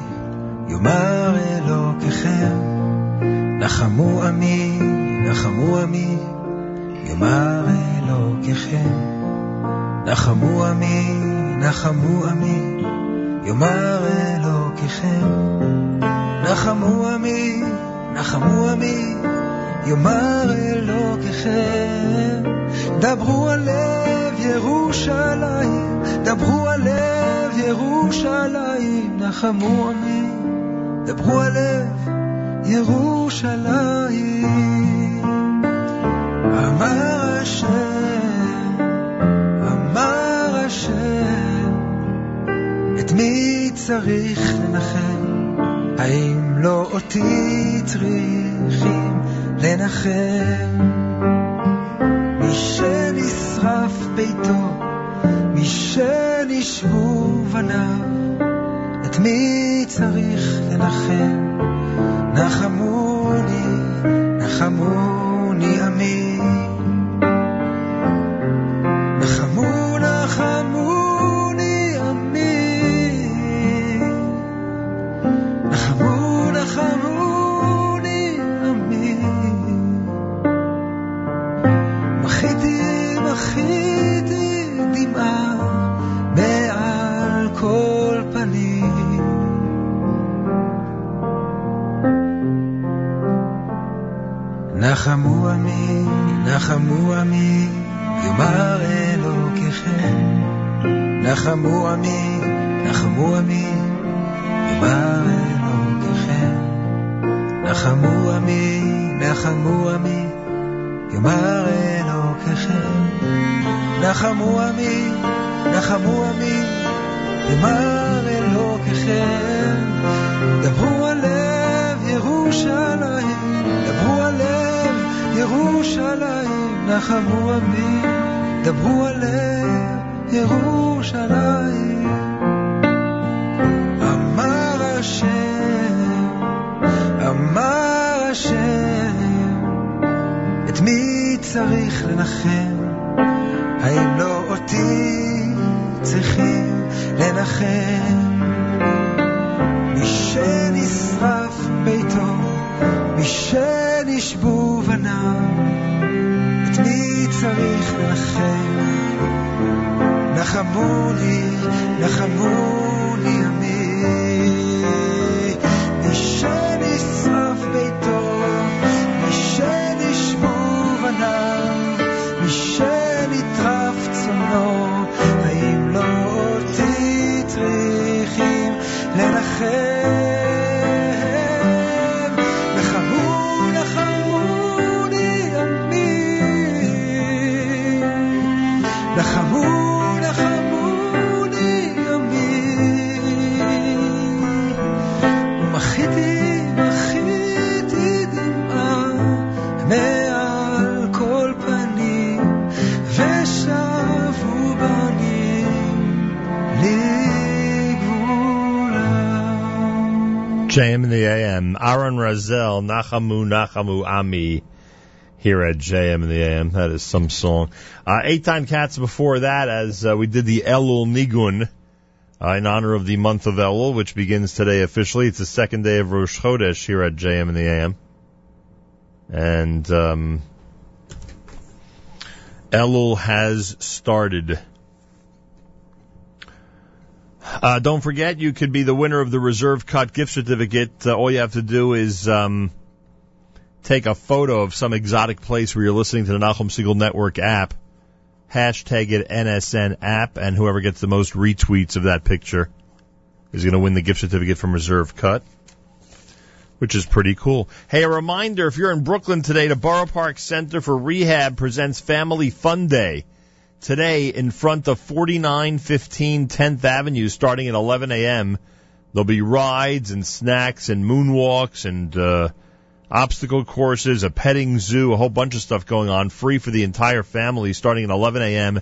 יאמר אלוקיכם. נחמו עמי, נחמו עמי, יאמר אלוקיכם. נחמו עמי, נחמו עמי, יאמר אלוקיכם. נחמו עמי, נחמו עמי, יאמר אלוקיכם. דברו על לב ירושלים, דברו על לב ירושלים, נחמו עמי, דברו על לב ירושלים. אמר השם, אמר השם, את מי צריך לנחם? האם לא אותי צריכים לנחם? בניו, את מי צריך לנחם? נחמוני, נחמוני Nachamu Nachamu Ami, here at JM in the AM. That is some song. Uh, Eitan Katz before that, as uh, we did the Elul Nigun uh, in honor of the month of Elul, which begins today officially. It's the second day of Rosh Chodesh here at JM in the AM. And um, Elul has started. Uh, don't forget, you could be the winner of the Reserve Cut gift certificate. Uh, all you have to do is um, take a photo of some exotic place where you're listening to the Nachum Segal Network app, hashtag it NSN app, and whoever gets the most retweets of that picture is going to win the gift certificate from Reserve Cut, which is pretty cool. Hey, a reminder, if you're in Brooklyn today, the Borough Park Center for Rehab presents Family Fun Day. today in front of 4915 10th Avenue starting at 11 a.m. There'll be rides and snacks and moonwalks and uh, obstacle courses, a petting zoo, a whole bunch of stuff going on, free for the entire family starting at 11 a.m.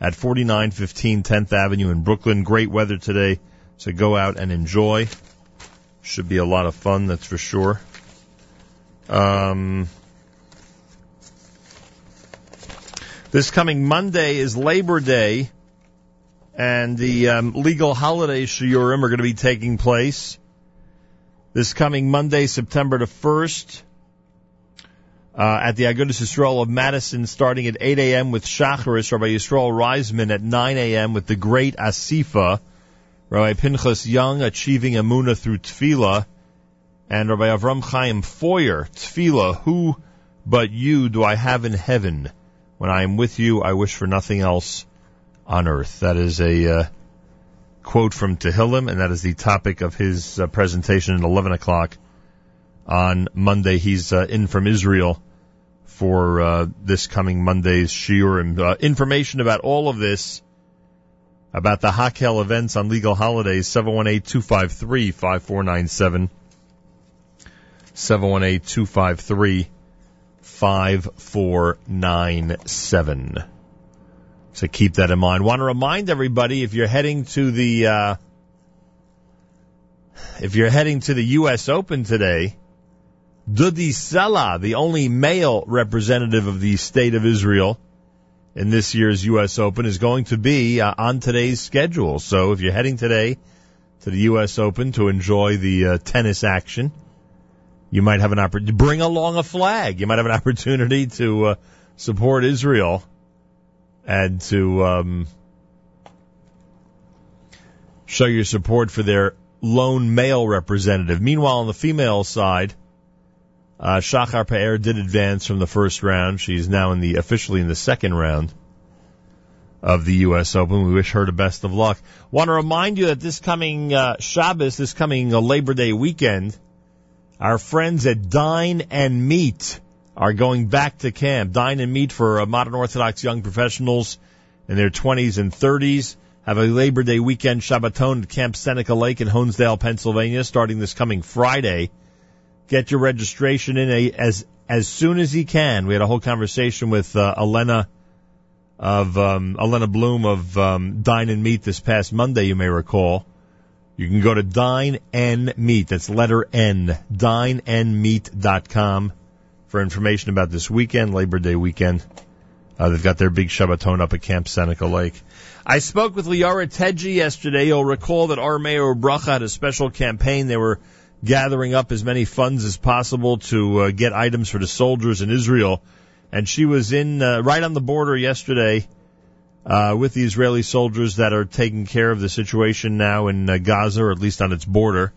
at 4915 10th Avenue in Brooklyn. Great weather today, so go out and enjoy. Should be a lot of fun, that's for sure. Um, this coming Monday is Labor Day, and the um, legal holiday shiurim are going to be taking place this coming Monday, September the 1st, uh, at the Agudas Yisrael of Madison, starting at 8 a.m. with Shacharis, Rabbi Yisrael Reisman at 9 a.m. with the great Asifa, Rabbi Pinchas Young achieving Amuna through Tefillah, and Rabbi Avram Chaim Feuer, Tefillah, who but you do I have in heaven? When I am with you, I wish for nothing else on earth. That is a uh, quote from Tehillim, and that is the topic of his uh, presentation at 11 o'clock on Monday. He's uh, in from Israel for uh, this coming Monday's shiur. And uh, information about all of this, about the Hakel events on legal holidays, 718-253-5497. 718-253-5497. So keep that in mind. Want to remind everybody if you're heading to the uh, if you're heading to the U.S. Open today, Dudi Sela, the only male representative of the state of Israel in this year's U.S. Open, is going to be uh, on today's schedule. So if you're heading today to the U.S. Open to enjoy the uh, tennis action, you might have an opportunity. To bring along a flag. You might have an opportunity to uh, support Israel and to um, show your support for their lone male representative. Meanwhile, on the female side, uh, Shachar Pe'er did advance from the first round. She's now in the officially in the second round of the U.S. Open. We wish her the best of luck. Want to remind you that this coming uh, Shabbos, this coming uh, Labor Day weekend, our friends at Dine and Meet are going back to camp. Dine and Meet for uh, modern Orthodox young professionals in their 20s and 30s. Have a Labor Day weekend Shabbaton at Camp Seneca Lake in Honesdale, Pennsylvania, starting this coming Friday. Get your registration in a, as as soon as you can. We had a whole conversation with uh, Elena of um, Elena Bloom of um, Dine and Meet this past Monday. You may recall. You can go to Dine and Meet. That's letter N. DineandMeet.com for information about this weekend, Labor Day weekend. Uh, they've got their big Shabbaton up at Camp Seneca Lake. I spoke with Liara Teji yesterday. You'll recall that our Mayor Bracha had a special campaign. They were gathering up as many funds as possible to uh, get items for the soldiers in Israel. And she was in uh, right on the border yesterday uh, with the Israeli soldiers that are taking care of the situation now in uh, Gaza, or at least on its border,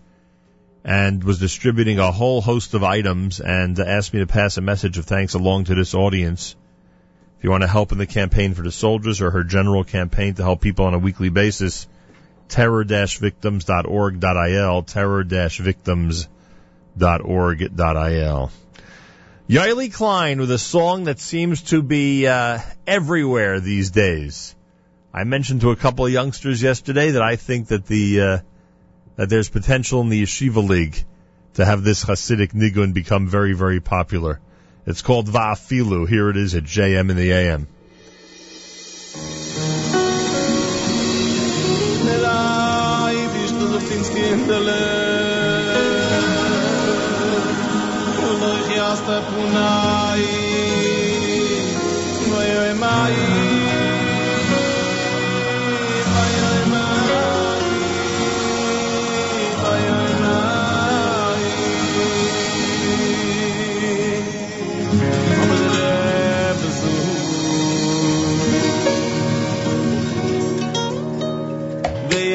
and was distributing a whole host of items and asked me to pass a message of thanks along to this audience. If you want to help in the campaign for the soldiers or her general campaign to help people on a weekly basis, terror-victims.org.il, terror-victims.org.il. Yoeli Klein with a song that seems to be uh, everywhere these days. I mentioned to a couple of youngsters yesterday that I think that the uh, that there's potential in the Yeshiva League to have this Hasidic nigun become very, very popular. It's called Va'afilu. Here it is at JM in the AM.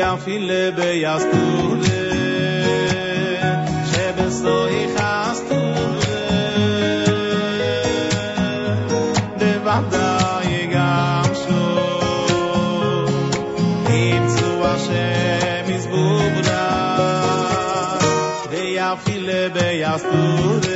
tefile be yastude shebesoy khastude de vada igam shlo im zu ashe mis de yastude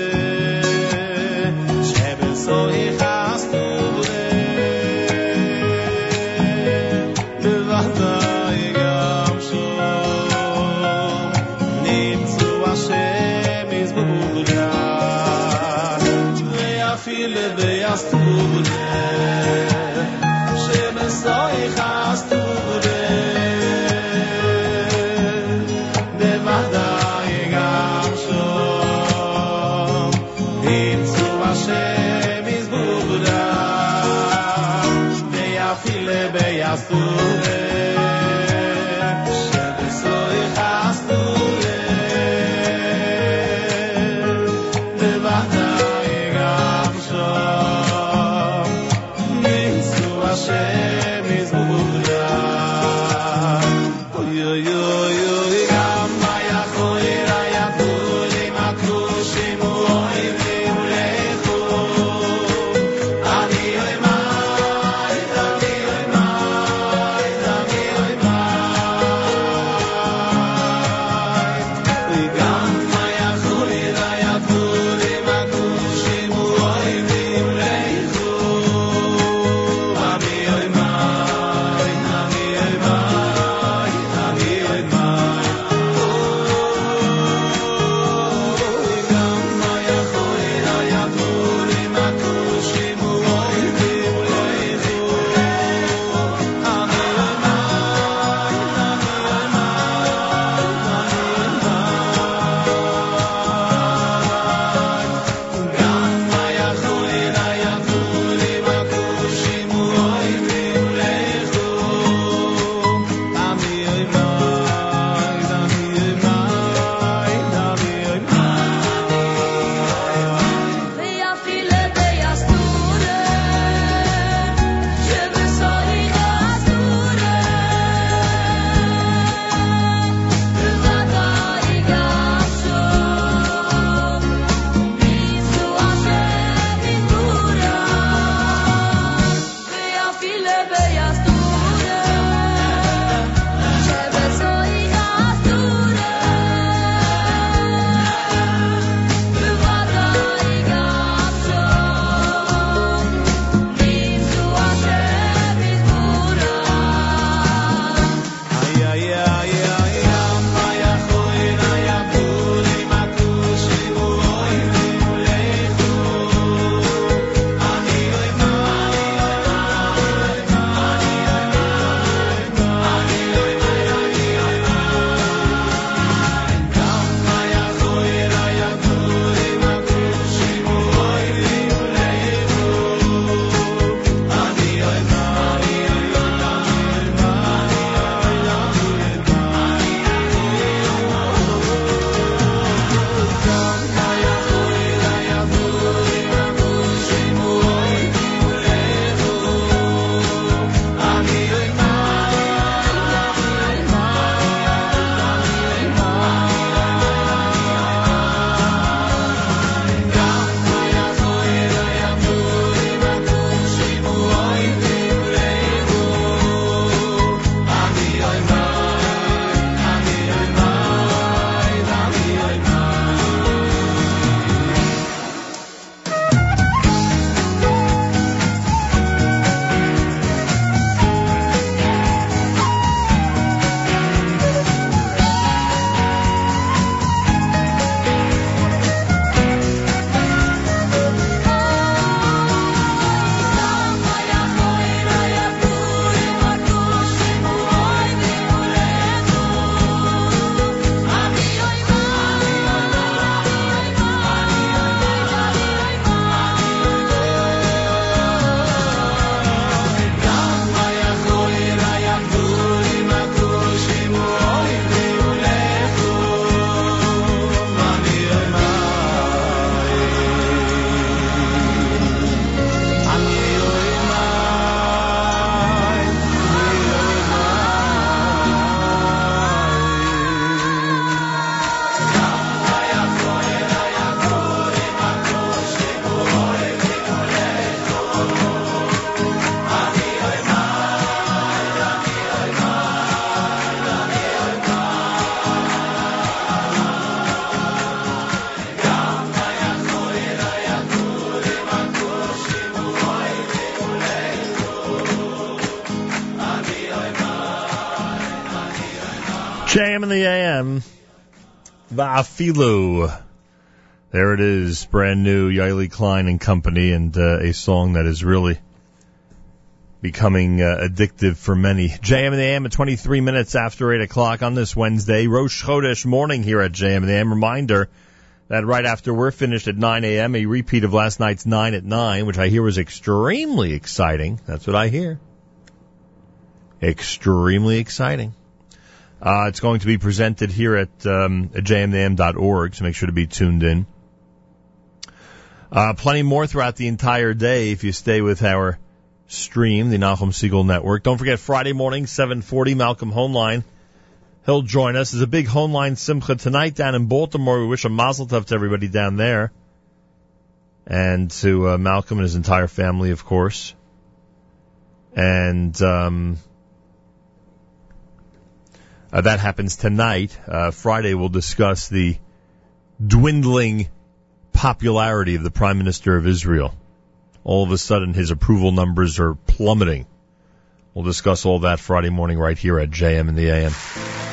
Va'afilu. There it is, brand new Yoeli Klein and Company, and uh, a song that is really becoming uh, addictive for many. JM and the AM at 23 minutes after 8 o'clock on this Wednesday, Rosh Chodesh morning here at JM and the AM. Reminder that right after we're finished at 9 a.m., a repeat of last night's 9 at 9, which I hear was extremely exciting. That's what I hear. Extremely exciting. Uh, it's going to be presented here at, um, at jmintheam.org, so make sure to be tuned in. Uh, plenty more throughout the entire day if you stay with our stream, the Nachum Segal Network. Don't forget Friday morning, 740, Malcolm Hoenlein. He'll join us. There's a big Hoenlein Simcha tonight down in Baltimore. We wish a mazel tov to everybody down there. And to uh, Malcolm and his entire family, of course. And um, uh, that happens tonight. Uh, Friday, we'll discuss the dwindling popularity of the Prime Minister of Israel. All of a sudden, his approval numbers are plummeting. We'll discuss all that Friday morning right here at JM in the AM.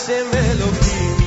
Ahalel Hashem Elokim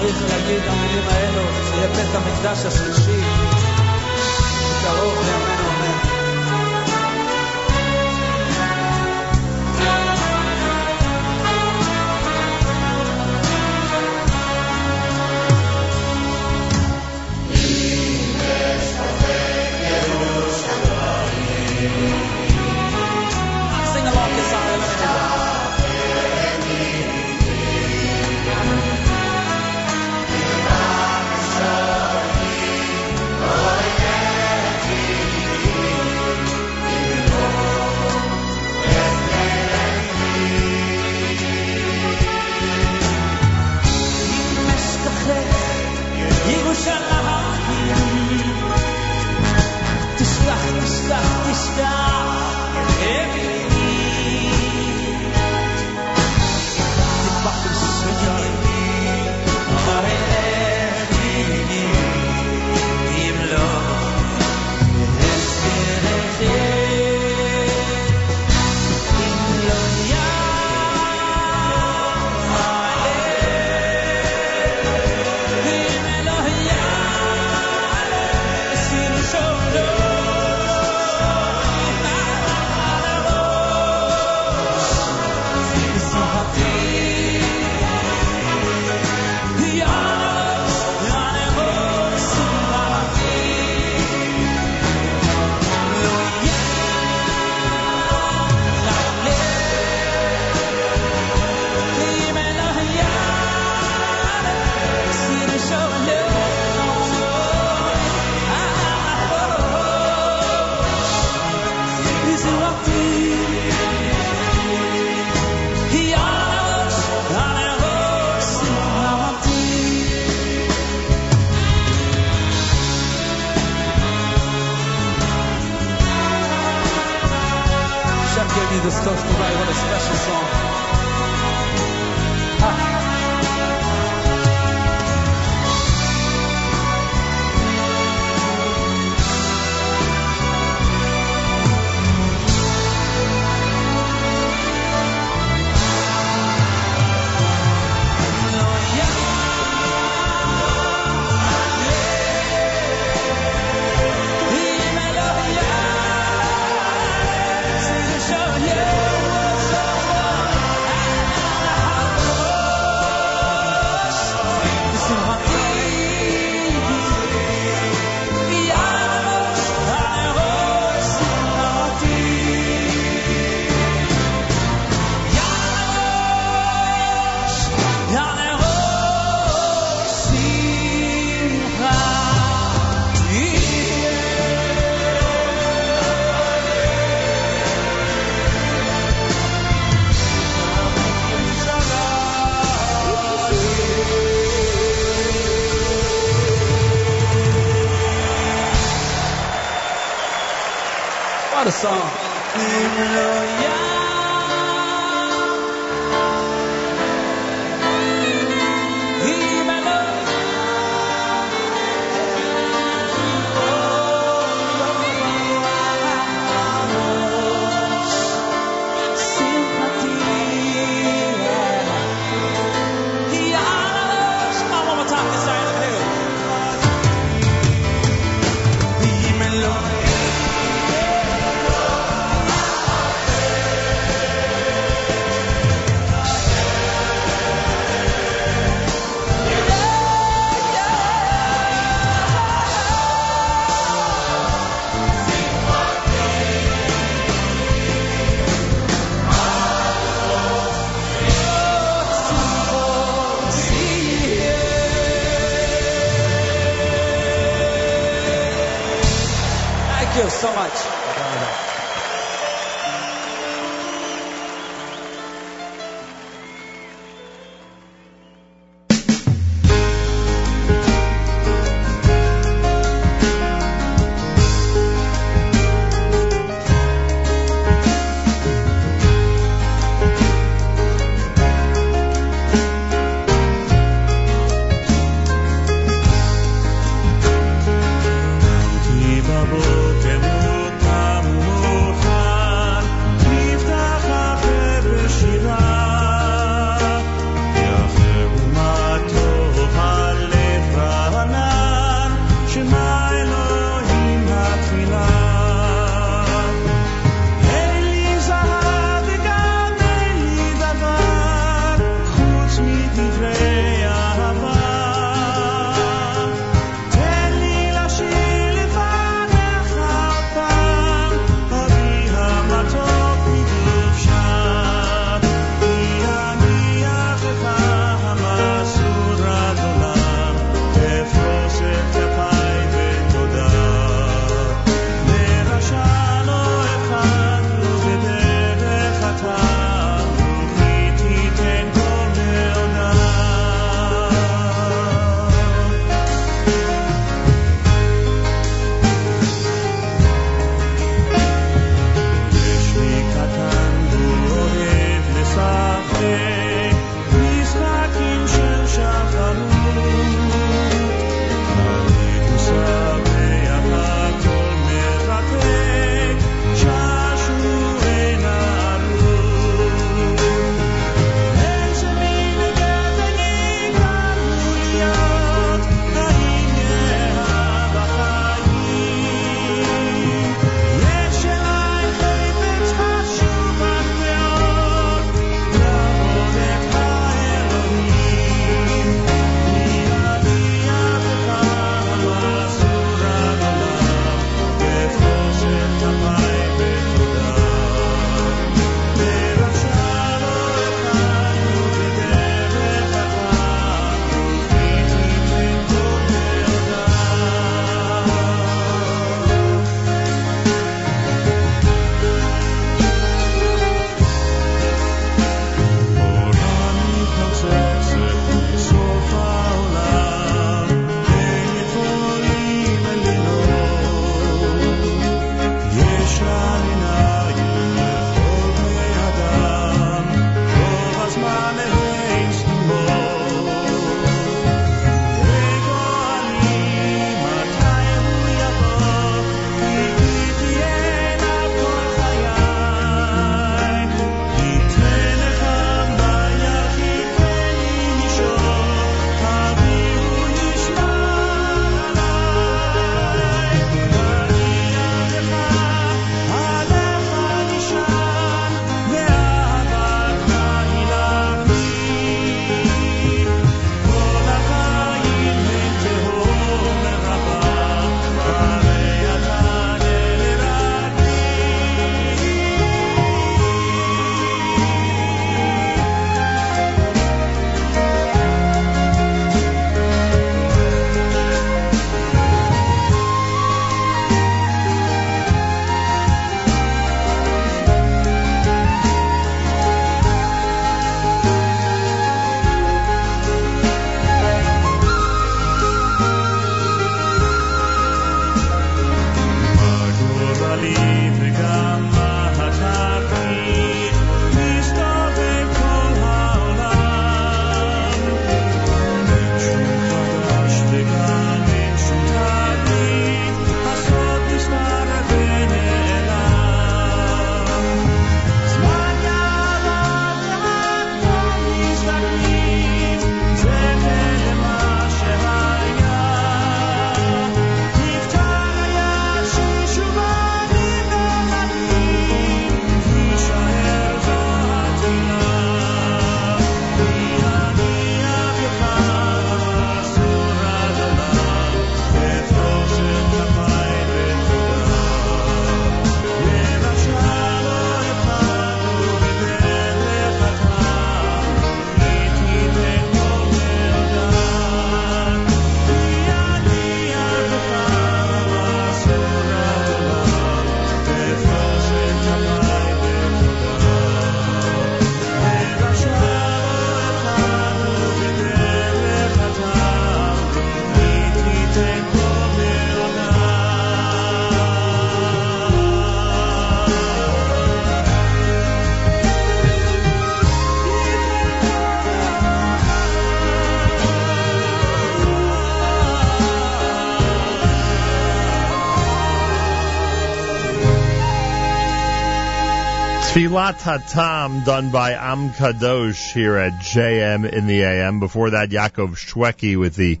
Tfilat Hatam done by Am Kadosh here at JM in the AM. Before that, Yaakov Shweki with the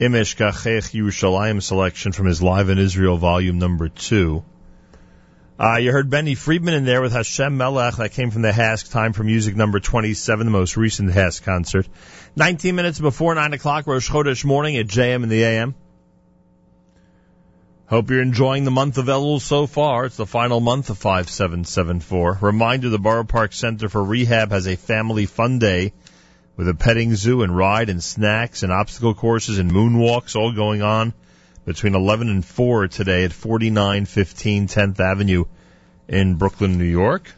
Im Eshkachech Yerushalayim selection from his Live in Israel volume number two. Uh, you heard Benny Friedman in there with Hashem Melech. That came from the HASC. Time for music number 27, the most recent HASC concert. 19 minutes before 9 o'clock, Rosh Chodesh morning at JM in the AM. Hope you're enjoying the month of Elul so far. It's the final month of 5774. Reminder the Borough Park Center for Rehab has a family fun day with a petting zoo and ride and snacks and obstacle courses and moonwalks all going on between 11 and 4 today at 4915 10th Avenue in Brooklyn, New York.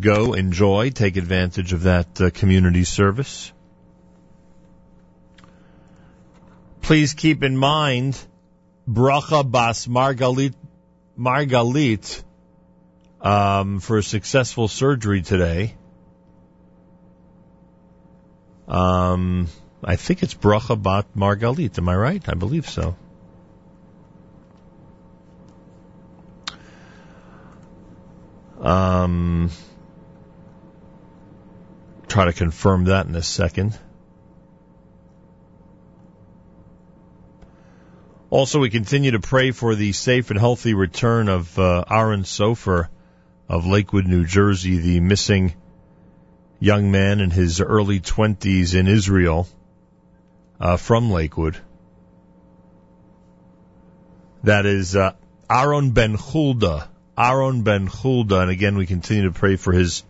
Go, enjoy, take advantage of that uh, community service. Please keep in mind Bracha Bas Margalit Margalit um, for a successful surgery today. Um, I think it's Bracha Bat Margalit. Am I right? I believe so. Um, try to confirm that in a second. Also, we continue to pray for the safe and healthy return of uh, Aaron Sofer of Lakewood, New Jersey, the missing young man in his early 20s in Israel uh, from Lakewood. That is uh, Aaron Ben Hulda. Aaron Ben Hulda. And again, we continue to pray for his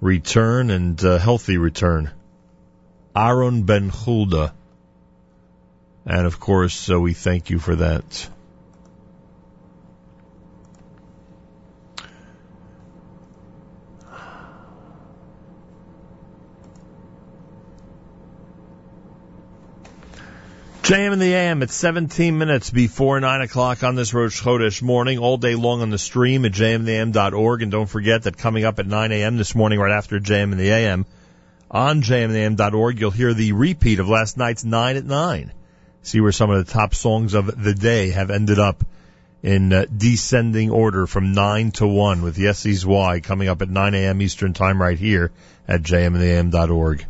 return and uh, healthy return. Aaron Ben Hulda. And of course, uh, we thank you for that. JM in the AM at 17 minutes before 9 o'clock on this Rosh Chodesh morning, all day long on the stream at jmintheam.org. And don't forget that coming up at 9 a.m. this morning, right after JM in the AM, on jmintheam.org, you'll hear the repeat of last night's 9 at 9. See where some of the top songs of the day have ended up in uh, descending order from 9 to 1 with Yesie's Y coming up at 9 a.m. Eastern Time right here at jmintheam.org.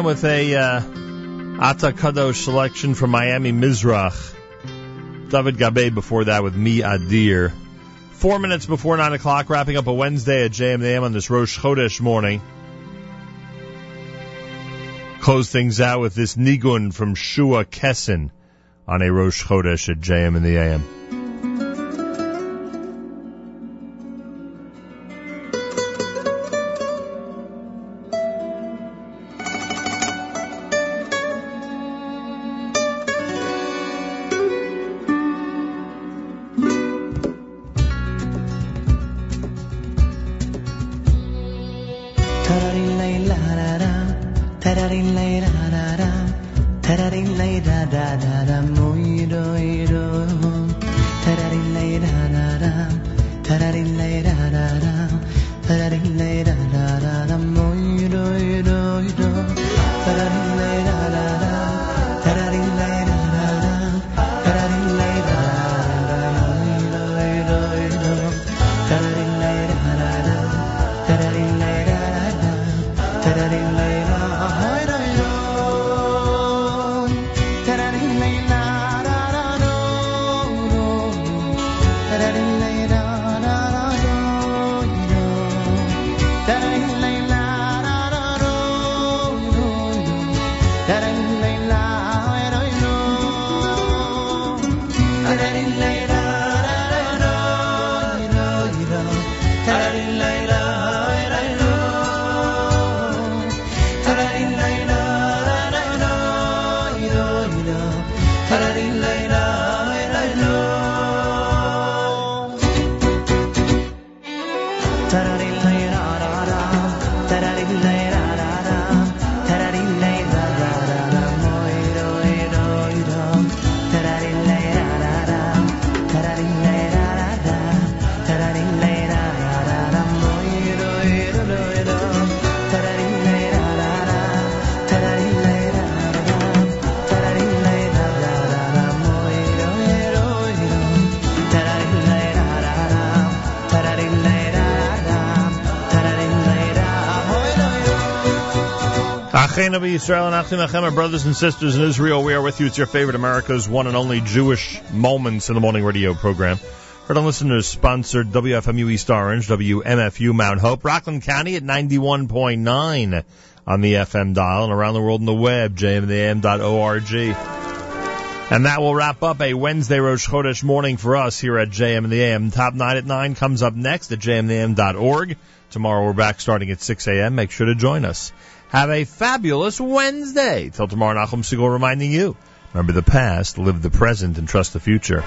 AM with a uh, Ata Kadosh selection from Miami Mizrach. David Gabe before that with Me Adir. Four minutes before 9 o'clock, wrapping up a Wednesday at JM the AM on this Rosh Chodesh morning. Close things out with this Nigun from Shua Kessin on a Rosh Chodesh at JM in the AM. Achenu Yisrael and Achim Achem, our brothers and sisters in Israel, we are with you. It's your favorite America's one and only Jewish Moments in the Morning radio program. Heard on listeners sponsored WFMU East Orange, WMFU Mount Hope, Rockland County at 91.9 on the FM dial and around the world on the web, jmintheam.org. And that will wrap up a Wednesday Rosh Chodesh morning for us here at JM and the AM. Top 9 at 9 comes up next at jmintheam.org. Tomorrow we're back starting at 6 a.m. Make sure to join us. Have a fabulous Wednesday. Till tomorrow, Nachum Segal reminding you, remember the past, live the present, and trust the future.